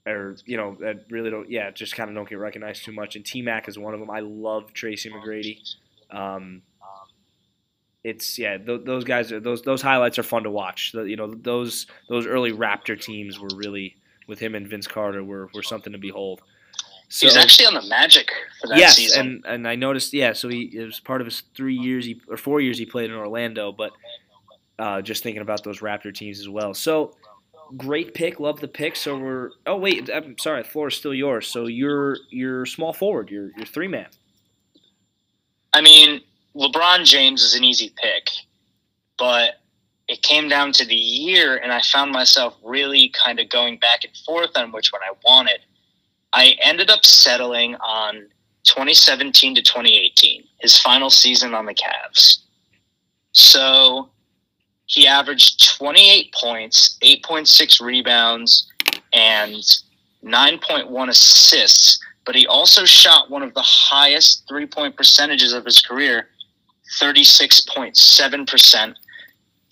or you know that really don't. Yeah, just kind of don't get recognized too much. And T Mac is one of them. I love Tracy McGrady. Um, it's yeah, th- those guys are those those highlights are fun to watch. The, you know those those early Raptor teams were really with him and Vince Carter were were something to behold. he was actually on the Magic for that yes, season. and and I noticed. Yeah, so he it was part of his three years he, or four years he played in Orlando, but uh, just thinking about those Raptor teams as well. So great pick, love the pick. So we're oh wait, I'm sorry, the floor is still yours. So you're you're small forward, you're you're three man. I mean, LeBron James is an easy pick, but it came down to the year, and I found myself really kind of going back and forth on which one I wanted. I ended up settling on 2017 to 2018, his final season on the Cavs. So he averaged 28 points, 8.6 rebounds, and 9.1 assists, but he also shot one of the highest three point percentages of his career, 36.7%,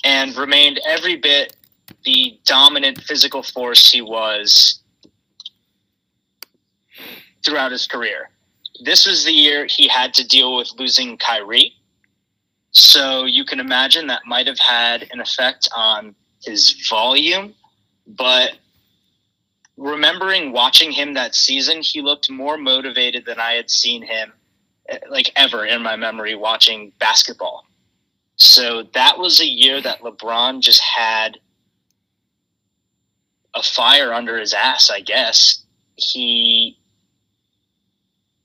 and remained every bit the dominant physical force he was throughout his career. This was the year he had to deal with losing Kyrie. So you can imagine that might have had an effect on his volume. But remembering watching him that season, he looked more motivated than I had seen him eh, like ever in my memory watching basketball. So that was a year that LeBron just had a fire under his ass, I guess. He,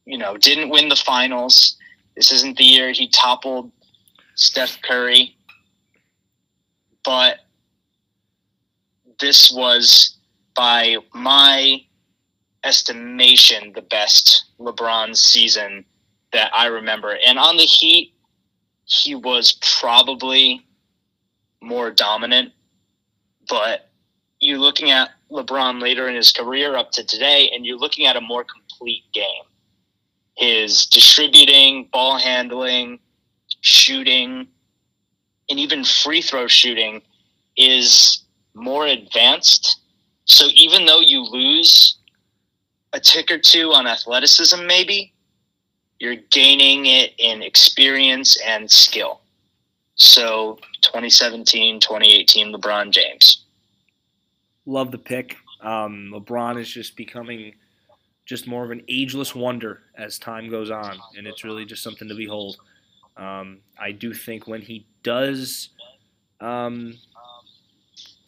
you know, didn't win the finals. This isn't the year he toppled Steph Curry. But this was, by my estimation, the best LeBron season that I remember. And on the Heat, he was probably more dominant, but you're looking at LeBron later in his career up to today, and you're looking at a more complete game. His distributing, ball handling, shooting, and even free throw shooting is more advanced. So even though you lose a tick or two on athleticism, maybe, you're gaining it in experience and skill. So 2017, 2018, LeBron James. Love the pick. Um, LeBron is just becoming just more of an ageless wonder as time goes on, and it's really just something to behold. Um, I do think when he does um,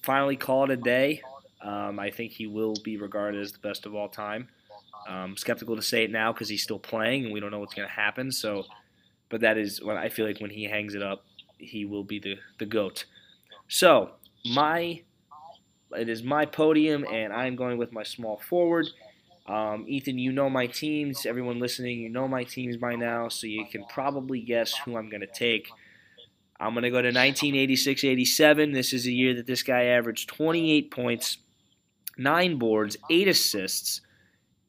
finally call it a day, um, I think he will be regarded as the best of all time. Um, skeptical to say it now because he's still playing and we don't know what's going to happen. So, but that is when I feel like when he hangs it up, he will be the the goat. So my it is my podium, and I'm going with my small forward. Um, Ethan, you know my teams. Everyone listening, you know my teams by now, so you can probably guess who I'm going to take. I'm going to go to 1986 87. This is a year that this guy averaged 28 points, 9 boards, 8 assists.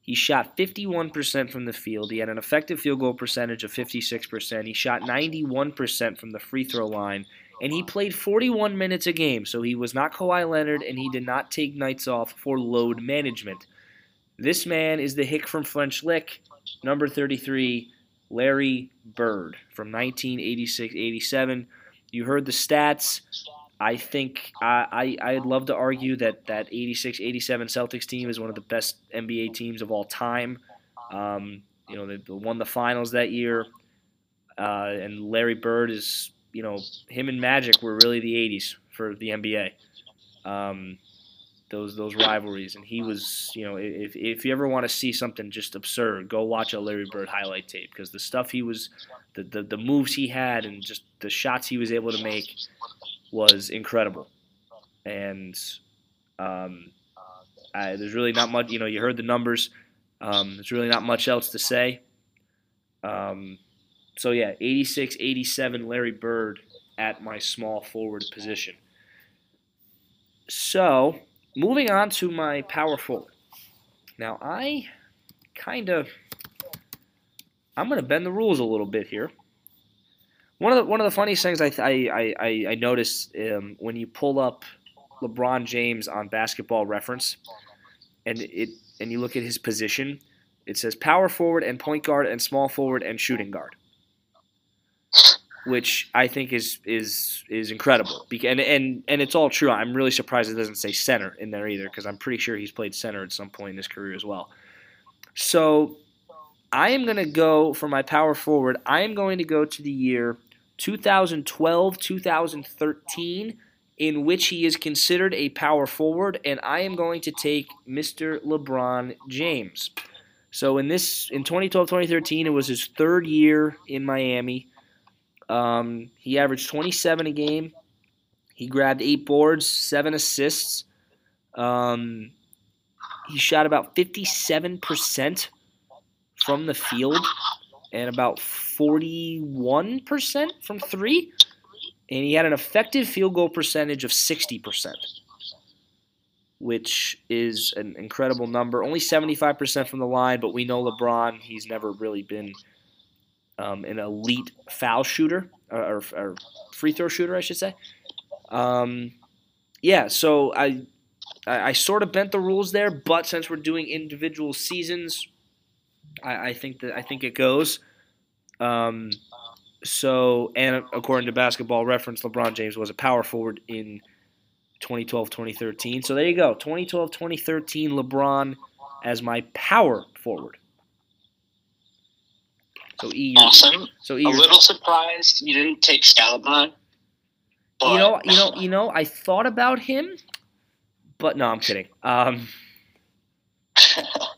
He shot 51% from the field. He had an effective field goal percentage of 56%. He shot 91% from the free throw line and he played 41 minutes a game, so he was not Kawhi Leonard, and he did not take nights off for load management. This man is the hick from French Lick, number 33, Larry Bird from 1986-87. You heard the stats. I think I, I I'd love to argue that that 86-87 Celtics team is one of the best NBA teams of all time. Um, you know, they, they won the finals that year, uh, and Larry Bird is you know, him and Magic were really the '80s for the NBA. Um, those those rivalries, and he was, you know, if if you ever want to see something just absurd, go watch a Larry Bird highlight tape because the stuff he was, the, the the moves he had, and just the shots he was able to make was incredible. And um, I, there's really not much, you know, you heard the numbers. Um, there's really not much else to say. Um, so yeah, 86, 87, Larry Bird at my small forward position. So moving on to my power forward. Now I kind of I'm going to bend the rules a little bit here. One of the one of the funniest things I I I, I noticed um, when you pull up LeBron James on Basketball Reference, and it and you look at his position, it says power forward and point guard and small forward and shooting guard which I think is is is incredible. And and and it's all true. I'm really surprised it doesn't say center in there either, because I'm pretty sure he's played center at some point in his career as well. So I am going to go for my power forward. I am going to go to the year 2012 2013 in which he is considered a power forward, and I am going to take Mr. LeBron James. So in this in 2012-2013, it was his third year in Miami. Um, he averaged 27 a game. He grabbed eight boards, seven assists. Um, he shot about 57% from the field and about 41% from three. And he had an effective field goal percentage of 60%, which is an incredible number. Only 75% from the line, but we know LeBron, he's never really been – um, an elite foul shooter or, or, free throw shooter, I should say. Um, yeah, so I, I, I sort of bent the rules there, but since we're doing individual seasons, I, I think that I think it goes. Um, so, and according to Basketball Reference, LeBron James was a power forward in 2012-2013. So there you go, 2012-2013 LeBron as my power forward. So E, awesome. So E, a little surprised you didn't take Scalabrine. You know, you know, you know. I thought about him, but no, I'm kidding. Um,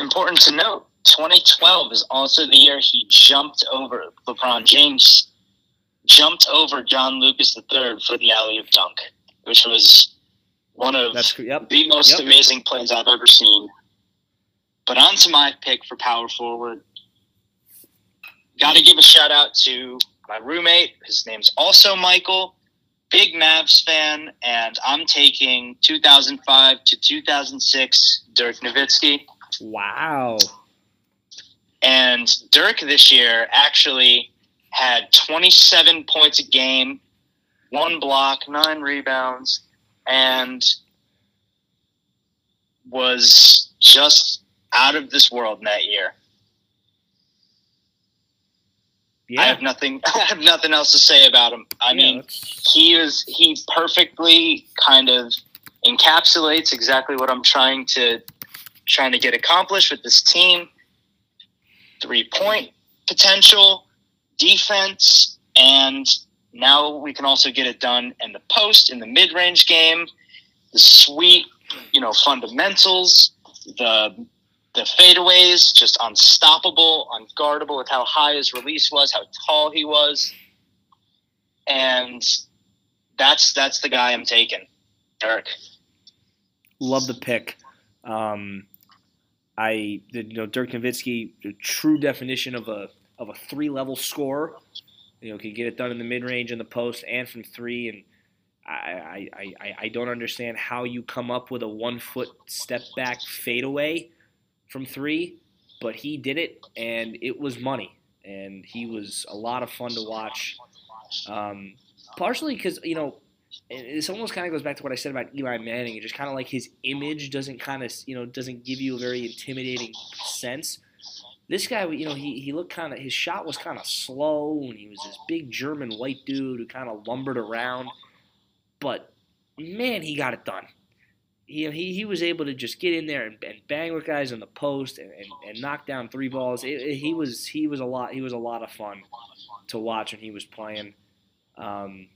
Important to note: 2012 is also the year he jumped over LeBron James, jumped over John Lucas III for the alley oop dunk, which was one of yep. the most yep. amazing plays I've ever seen. But on to my pick for power forward. got to give a shout out to my roommate. His name's also Michael. Big Mavs fan, and I'm taking 2005 to 2006 Dirk Nowitzki. Wow. And Dirk this year actually had 27 points a game, one block, nine rebounds, and was just out of this world in that year. Yeah. I have nothing. I have nothing else to say about him. I Yeah, mean, that's- he is he perfectly kind of encapsulates exactly what I'm trying to trying to get accomplished with this team. Three point potential, defense, and now we can also get it done in the post, in the mid range game, the sweet, you know, fundamentals, the the fadeaways, just unstoppable, unguardable with how high his release was, how tall he was. And that's that's the guy I'm taking. Dirk. love the pick. Um, I you know Dirk Nowitzki, the true definition of a of a three level scorer. You know, can get it done in the mid range, in the post, and from three. And I, I, I, I don't understand how you come up with a one foot step back fadeaway from three, but he did it, and it was money, and he was a lot of fun to watch. Um, partially because you know and this almost kind of goes back to what I said about Eli Manning. It just kind of like his image doesn't kind of you know doesn't give you a very intimidating sense. This guy, you know, he, he looked kind of his shot was kind of slow, and he was this big German white dude who kind of lumbered around. But man, he got it done. He, he, he was able to just get in there and, and bang with guys in the post and, and, and knock down three balls. It, it- he was he was a lot he was a lot of fun to watch when he was playing. Um,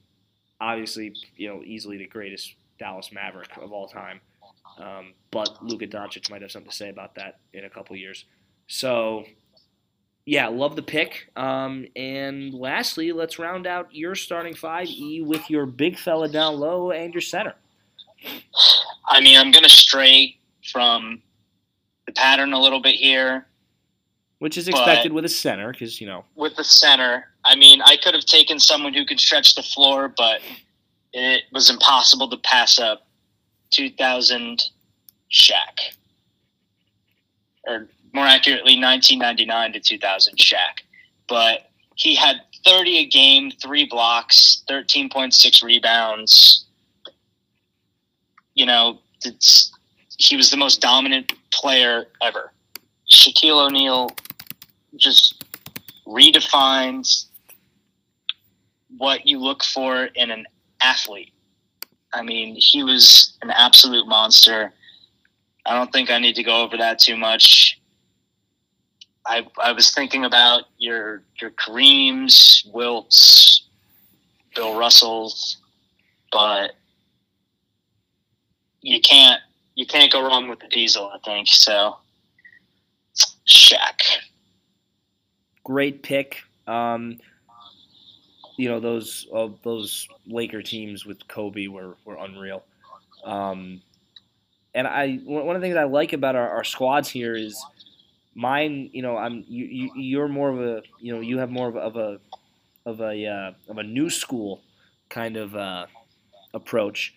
obviously, you know, easily the greatest Dallas Maverick of all time. Um, but Luka Doncic might have something to say about that in a couple years. So, yeah, love the pick. Um, and lastly, let's round out your starting five E with your big fella down low and your center. I mean, I'm going to stray from the pattern a little bit here Which is But- expected with a center, because you know with the center. I mean, I could have taken someone who could stretch the floor, but it was impossible to pass up 2000 Shaq. Or more accurately, 1999 to 2000 Shaq. But he had 30 a game, three blocks, 13.6 rebounds. You know, it's, he was the most dominant player ever. Shaquille O'Neal just redefines what you look for in an athlete. I mean, he was an absolute monster. I don't think I need to go over that too much. I I was thinking about your your Kareems, Wilts, Bill Russells, but you can't you can't go wrong with the Diesel. I think so. Shaq. Great pick. Um, you know those uh, those Laker teams with Kobe were were unreal. Um, and I one of the things I like about our, our squads here is mine. You know, I'm you, you you're more of a you know you have more of a of a of a, uh, of a new school kind of uh, approach.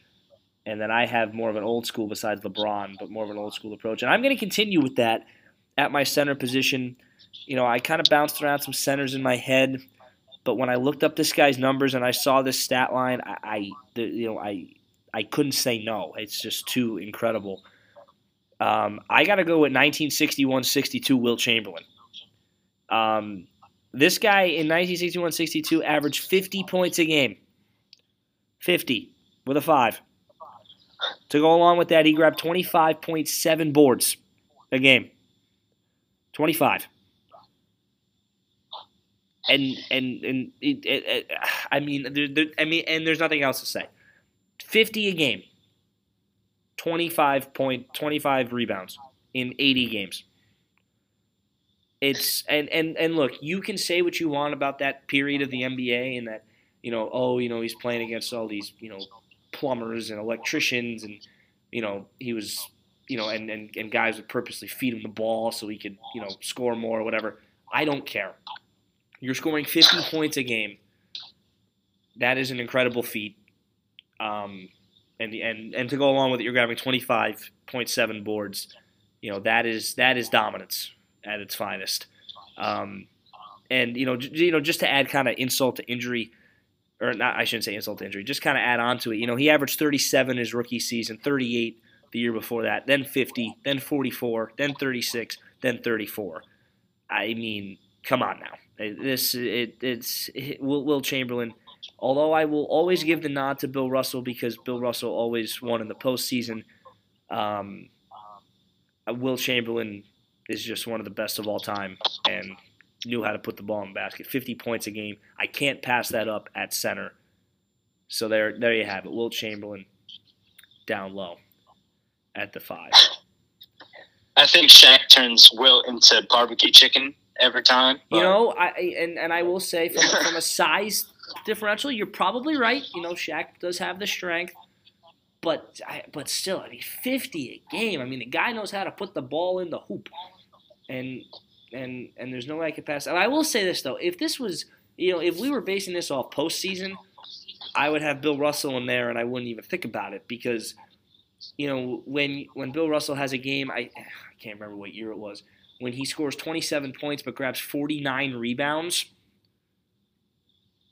And then I have more of an old school besides LeBron, but more of an old school approach. And I'm going to continue with that at my center position you know, I kind of bounced around some centers in my head, but when I looked up this guy's numbers and I saw this stat line, I, I the, you know, I, I couldn't say no. It's just too incredible. Um, I got to go with 1961-62 Wilt Chamberlain. Um, this guy in 1961-62 averaged 50 points a game. 50 with a five. To go along with that, he grabbed 25.7 boards a game. 25 and and and it, it, it, I mean, there, there, I mean, and there's nothing else to say. Fifty a game, twenty five point twenty five rebounds in eighty games. It's and and and look, you can say what you want about that period of the NBA and that you know, oh, you know, he's playing against all these you know plumbers and electricians and you know he was you know and and, and guys would purposely feed him the ball so he could you know score more or whatever. I don't care. You're scoring 50 points a game. That is an incredible feat. Um, and and and to go along with it, you're grabbing 25.7 boards. You know that is that is dominance at its finest. Um, and you know, j- you know, just to add kind of insult to injury, or not, I shouldn't say insult to injury, just kind of add on to it. You know, he averaged 37 his rookie season, 38 the year before that, then 50, then 44, then 36, then 34. I mean, come on now. This it, it's it, Wilt, Wilt Chamberlain. Although I will always give the nod to Bill Russell because Bill Russell always won in the postseason. Um, Wilt Chamberlain is just one of the best of all time and knew how to put the ball in the basket. 50 points a game. I can't pass that up at center. So there, there you have it. Wilt Chamberlain down low at the five. I think Shaq turns Wilt into barbecue chicken every time. You know, I and, and I will say from, from a size differential, you're probably right. You know, Shaq does have the strength, but I, but still, I mean, 50 a game. I mean, the guy knows how to put the ball in the hoop, and and and there's no way I could pass. And I will say this though, if this was, you know, if we were basing this off postseason, I would have Bill Russell in there, and I wouldn't even think about it because, you know, when when Bill Russell has a game, I, I can't remember what year it was when he scores 27 points but grabs 49 rebounds.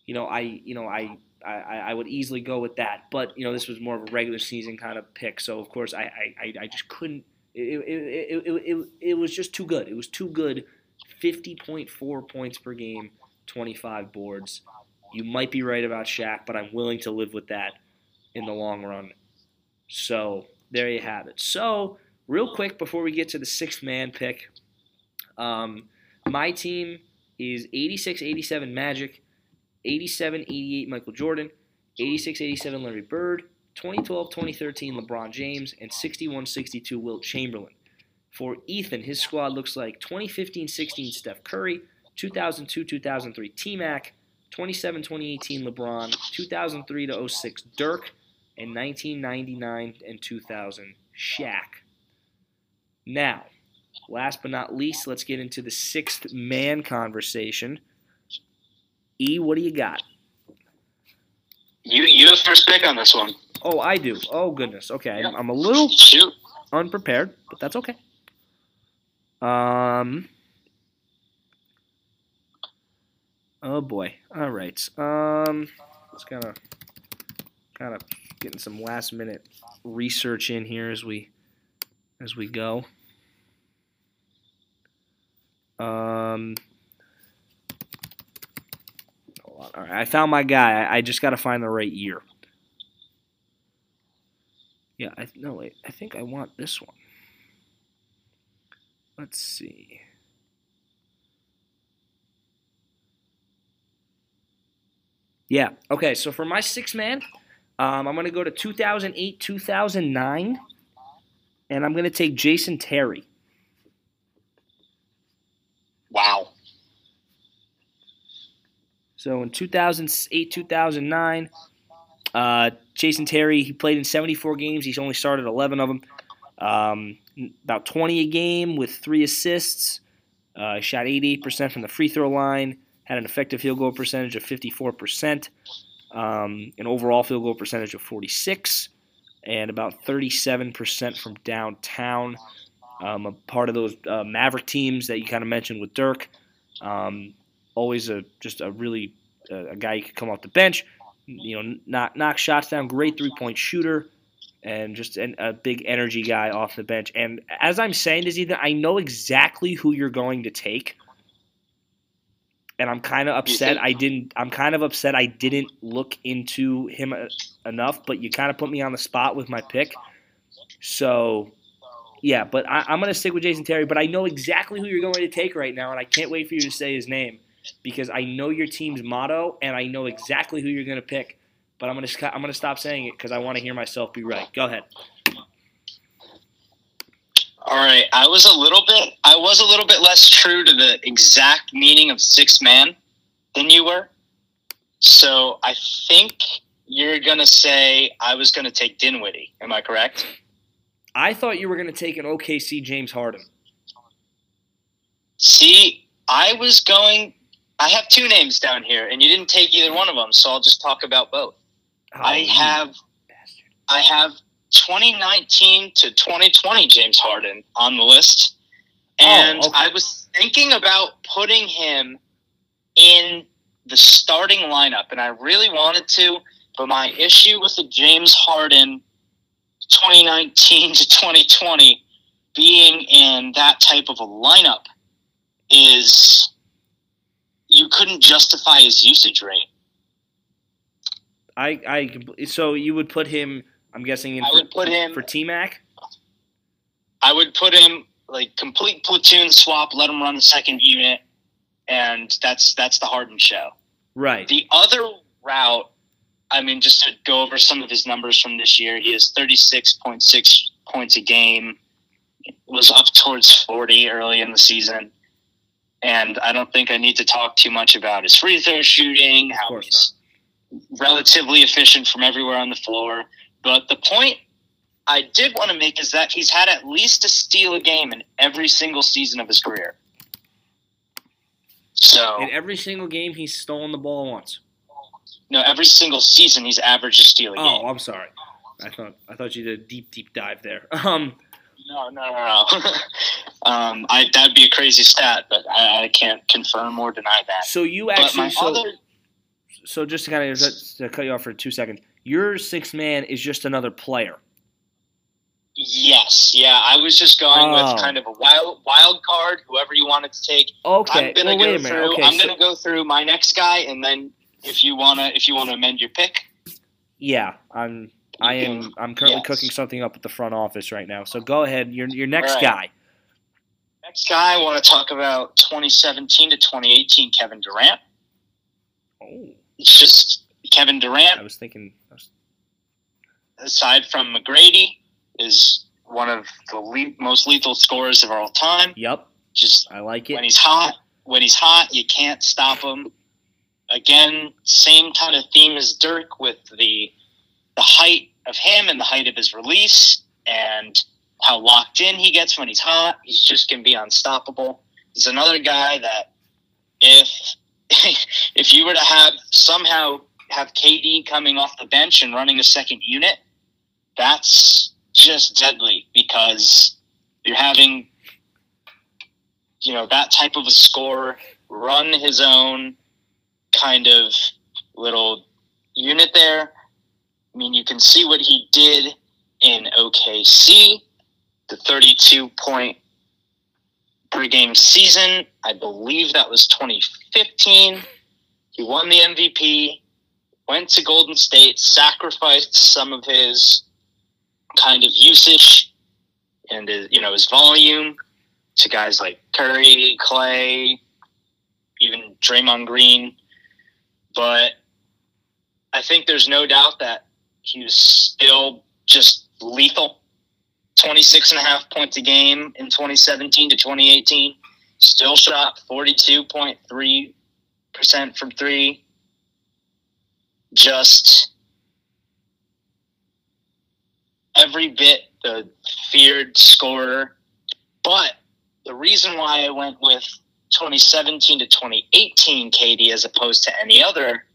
You know, I you know I. I, I would easily go with that, but you know this was more of a regular season kind of pick, so of course I, I, I just couldn't. It, it, it, it, it was just too good. It was too good. 50.4 points per game, 25 boards. You might be right about Shaq, but I'm willing to live with that in the long run. So there you have it. So real quick before we get to the sixth man pick, um, my team is 86 87 Magic, 87 88 Michael Jordan, 86 87 Larry Bird, 2012 2013 LeBron James, and 61 62 Wilt Chamberlain. For Ethan, his squad looks like 2015 16 Steph Curry, 2002 2003 T Mac, 27 2018 LeBron, 2003 to 06 Dirk, and 1999 and 2000 Shaq. Now, last but not least, let's get into the sixth man conversation. E, what do you got? You you have first pick on this one. Oh, I do. Oh goodness. Okay, I'm, I'm a little Shoot. unprepared, but that's okay. Um. Oh boy. All right. Um. Just kind of, kind of getting some last minute research in here as we, as we go. Um. All right. I found my guy. I, I just got to find the right year. Yeah, I no wait. I think I want this one. Let's see. Yeah. Okay. So for my six man, um, I'm gonna go to 2008, 2009, and I'm gonna take Jason Terry. Wow. So in 2008, 2009, uh, Jason Terry, he played in 74 games. He's only started 11 of them. Um, about 20 a game with three assists. Uh, shot 88% from the free throw line. Had an effective field goal percentage of 54%. Um, an overall field goal percentage of 46, and about 37% from downtown. Um, a part of those uh, Maverick teams that you kind of mentioned with Dirk. Um, always a just a really uh, a guy who could come off the bench, you know, knock knock shots down. Great three point shooter, and just an, a big energy guy off the bench. And as I'm saying this, Ethan, I know exactly who you're going to take, and I'm kind of upset I didn't. I'm kind of upset I didn't look into him uh, enough. But you kind of put me on the spot with my pick, so. Yeah, but I, I'm going to stick with Jason Terry. But I know exactly who you're going to take right now, and I can't wait for you to say his name because I know your team's motto and I know exactly who you're going to pick. But I'm going to I'm going to stop saying it because I want to hear myself be right. Go ahead. All right. I was a little bit I was a little bit less true to the exact meaning of six man than you were. So I think you're gonna say I was gonna take Dinwiddie. Am I correct? I thought you were going to take an OKC James Harden. See, I was going I have two names down here, and you didn't take either one of them, so I'll just talk about both. Oh, I have bastard. I have 2019 to 2020 James Harden on the list, oh, and Oh, okay. I was thinking about putting him in the starting lineup, and I really wanted to, but my issue with the James Harden 2019 to 2020 being in that type of a lineup is you couldn't justify his usage rate. I, I, so you would put him. I'm guessing in I for, would put him for T Mac. I would put him like complete platoon swap, let him run the second unit, and that's that's the Harden show. Right. The other route, I mean, just to go over some of his numbers from this year, he has thirty six point six points a game, was up towards forty early in the season, and I don't think I need to talk too much about his free throw shooting, how he's relatively efficient from everywhere on the floor. But the point I did want to make is that he's had at least a steal a game in every single season of his career. So In every single game, he's stolen the ball once. no, every single season he's averaged a steal a Oh, game. I'm sorry. I thought I thought you did a deep deep dive there. Um. No, no, no, no. um, I that'd be a crazy stat, but I, I can't confirm or deny that. So you actually so other so just to kind of to cut you off for two seconds. Your sixth man is just another player. yes, yeah, I was just going Oh. with kind of a wild wild card, whoever you wanted to take. Okay. I'm gonna well, go wait a minute. through. Okay. I'm so- gonna go through my next guy, and then if you wanna if you wanna amend your pick, yeah, I'm. I am. I'm currently yes. cooking something up at the front office right now. So go ahead. Your your next right. guy. Next guy, I want to talk about 2017 to 2018 Kevin Durant. Oh, It's just Kevin Durant. I was thinking. I was- aside from McGrady, is one of the le- most lethal scorers of all time. Yep. Just I like it when he's hot, when he's hot, you can't stop him. Again, same kind of theme as Dirk with the the height of him and the height of his release and how locked in he gets when he's hot. He's just going to be unstoppable. He's another guy that if if you were to have somehow have KD coming off the bench and running a second unit, that's just deadly because you're having you know that type of a scorer run his own kind of little unit there. I mean, you can see what he did in OKC, the 32 point per game season. I believe that was 2015. He won the MVP, went to Golden State, sacrificed some of his kind of usage and his, you know his volume to guys like Curry, Klay, even Draymond Green. But I think there's no doubt that he was still just lethal. 26 and a half points a game in 2017 to 2018. Still shot 42.3% from three. Just every bit the feared scorer. But the reason why I went with 2017 to 2018 KD as opposed to any other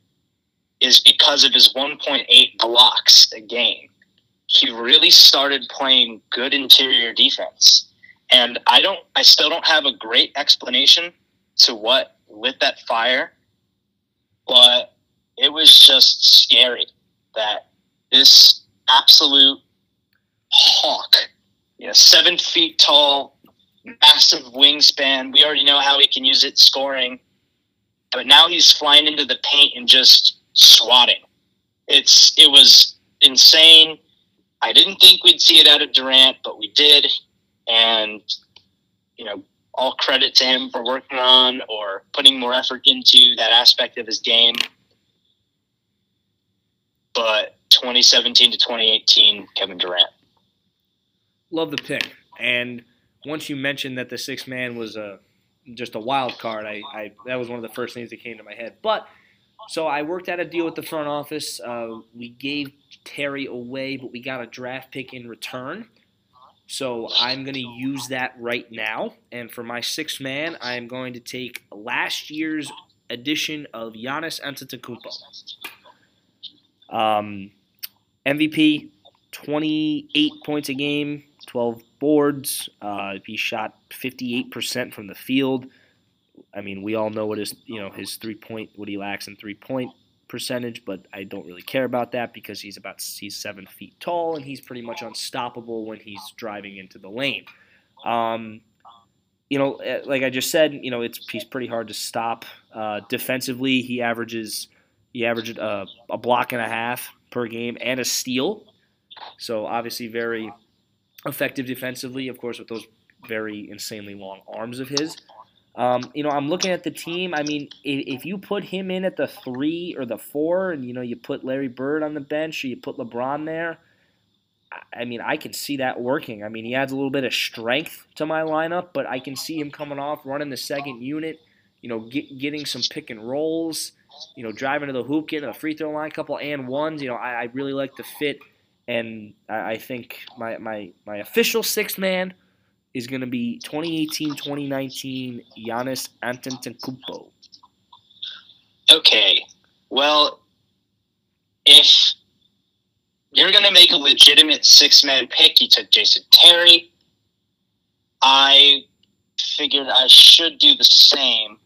is because of his 1.8 blocks a game. He really started playing good interior defense. And I don't I still don't have a great explanation to what lit that fire, but it was just scary that this absolute hawk, you know, seven feet tall, massive wingspan. We already know how he can use it scoring, but now he's flying into the paint and just swatting. It's it was insane. I didn't think we'd see it out of Durant, but we did, and you know, all credit to him for working on or putting more effort into that aspect of his game. But 2017 to 2018, Kevin Durant. Love the pick. And once you mentioned that the sixth man was a just a wild card, I, I that was one of the first things that came to my head. But so I worked out a deal with the front office. Uh, we gave Terry away, but we got a draft pick in return. So I'm going to use that right now. And for my sixth man, I'm going to take last year's edition of Giannis Antetokounmpo. Um, MVP, 28 points a game, 12 boards. Uh, he shot 58% from the field. I mean, we all know what his you know his three point what he lacks in three point percentage, but I don't really care about that because he's about he's seven feet tall and he's pretty much unstoppable when he's driving into the lane. Um, you know, eh, like I just said, you know, it's he's pretty hard to stop. Uh, defensively, he averages he averaged a, a block and a half per game and a steal. So obviously very effective defensively, of course, with those very insanely long arms of his. Um, you know, I'm looking at the team. I mean, if, if, you put him in at the three or the four, and you know, you put Larry Bird on the bench or you put LeBron there, I mean, I can see that working. I mean, he adds a little bit of strength to my lineup, but I can see him coming off, running the second unit, you know, get, getting some pick and rolls, you know, driving to the hoop, getting a free throw line, couple and ones. You know, I, I really like the fit, and I, I think my, my, my official sixth man is going to be 2018-2019 Giannis Antetokounmpo. Okay, well, if you're going to make a legitimate six-man pick, you took Jason Terry. I figured I should do the same,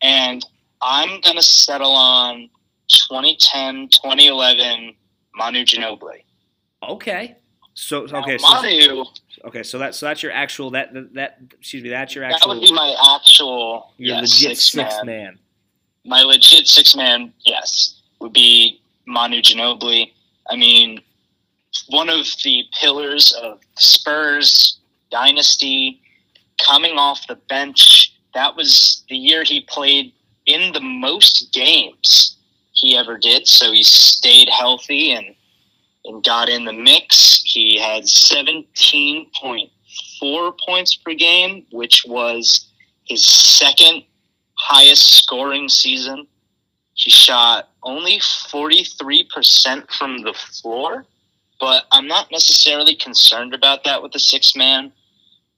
and I'm going to settle on 2010, 2011 Manu Ginobili. Okay. So okay, now, Manu. Okay, so that's so that's your actual that that, that excuse me that's your actual. That would be my actual. Your yes, legit six, six man. man. My legit six man, yes, would be Manu Ginobili. I mean, one of the pillars of Spurs dynasty, coming off the bench. That was the year he played in the most games he ever did. So he stayed healthy and and got in the mix. He had 17.4 points per game, which was his second highest scoring season. He shot only 43% from the floor, but I'm not necessarily concerned about that with the six man.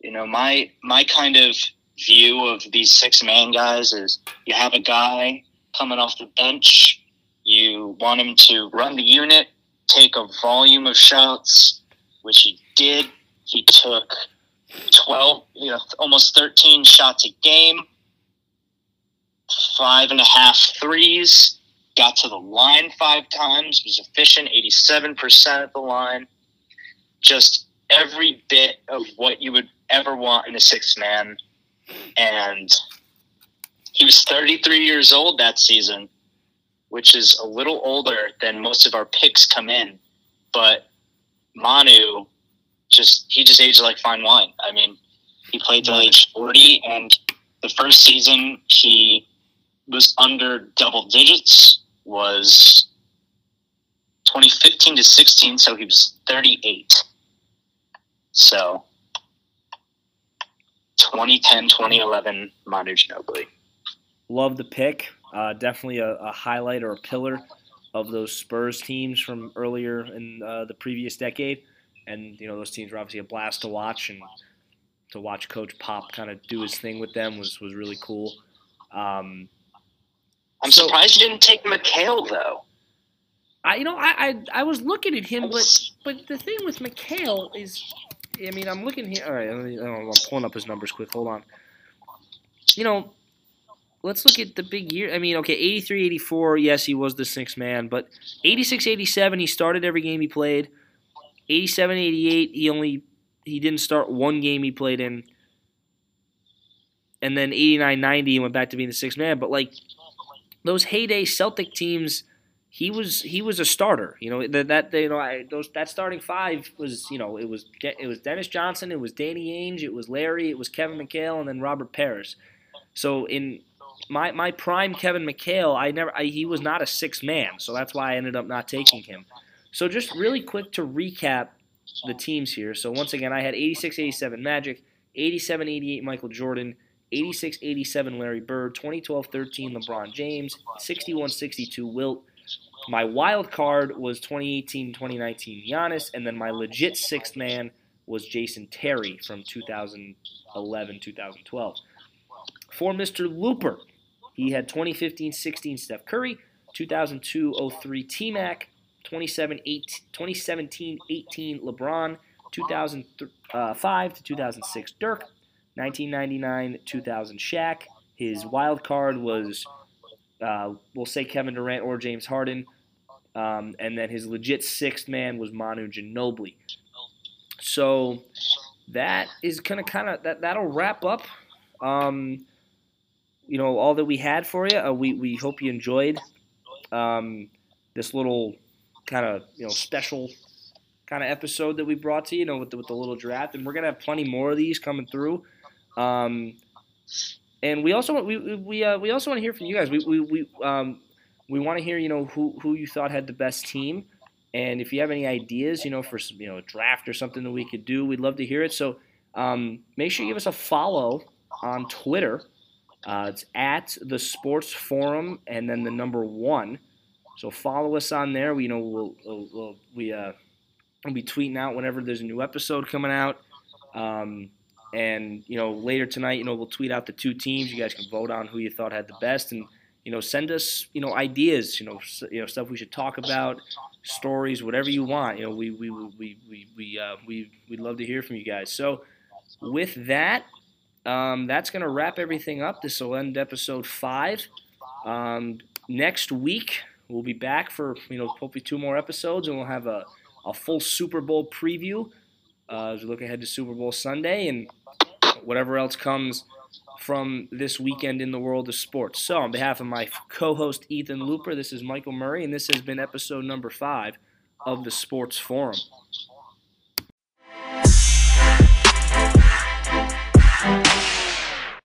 You know, my my kind of view of these six man guys is you have a guy coming off the bench, you want him to run the unit, take a volume of shots, which he did. He took 12, you know, almost 13 shots a game, five and a half threes, got to the line five times, was efficient, 87% at the line. Just every bit of what you would ever want in a six man. And he was 33 years old that season which is a little older than most of our picks come in. But Manu just he just aged like fine wine. I mean, he played till age forty, and the first season he was under double digits was 2015 to 16, so he was 38. So 2010, 2011, Manu Ginobili. Love the pick. Uh, definitely a, a, highlight or a pillar of those Spurs teams from earlier in uh, the previous decade. And you know those teams were obviously a blast to watch, and to watch Coach Pop kind of do his thing with them was was really cool. Um, I'm so, surprised you didn't take McHale though. I you know I, I I was looking at him, but but the thing with McHale is, I mean I'm looking here. All right, I'm pulling up his numbers quick. Hold on. You know, let's look at the big year. I mean, okay, 83 84, yes, he was the sixth man, but 86 87, he started every game he played. 87 88, he only he didn't start one game he played in. And then 89 90, he went back to being the sixth man. But like those heyday Celtic teams, he was he was a starter. You know that that you know I, those that starting five was you know it was it was Dennis Johnson, it was Danny Ainge, it was Larry, it was Kevin McHale, and then Robert Parish. So in my my prime Kevin McHale, I never I, he was not a six man, so that's why I ended up not taking him. So just really quick to recap the teams here. So once again, I had 86-87 Magic, 87-88 Michael Jordan, 86-87 Larry Bird, 2012-13 LeBron James, 61-62 Wilt. My wild card was 2018-2019 Giannis, and then my legit sixth man was Jason Terry from 2011-2012. For Mr. Looper, He had 2015-16 Steph Curry, 2002-03 T-Mac, 2017-18 LeBron, 2005 to 2006 Dirk, 1999-2000 Shaq. His wild card was, uh, we'll say Kevin Durant or James Harden, um, and then his legit sixth man was Manu Ginobili. So that is gonna kind of that that'll wrap up. Um, you know all that we had for you. Uh, we we hope you enjoyed um, this little kind of you know special kind of episode that we brought to you, you know, with the, with the little draft, and we're gonna have plenty more of these coming through. Um, and we also want we we uh, we also want to hear from you guys. We we we um, we want to hear you know who who you thought had the best team, and if you have any ideas, you know, for some, you know a draft or something that we could do, we'd love to hear it. So um, make sure you give us a follow on Twitter. Uh, it's at the Sports Forum and then the number one. So follow us on there. We you know we'll, we'll, we'll we uh, we'll be tweeting out whenever there's a new episode coming out. Um, and you know later tonight, you know we'll tweet out the two teams. You guys can vote on who you thought had the best, and you know send us you know ideas. You know you know stuff we should talk about, stories, whatever you want. You know we we we we we uh, we we'd love to hear from you guys. So with that, um, that's gonna wrap everything up. This will end episode five. Um, next week we'll be back for you know hopefully two more episodes, and we'll have a, a full Super Bowl preview uh, as we look ahead to Super Bowl Sunday and whatever else comes from this weekend in the world of sports. So, on behalf of my co-host Ethan Looper, this is Michael Murray, and this has been episode number five of the Sports Forum.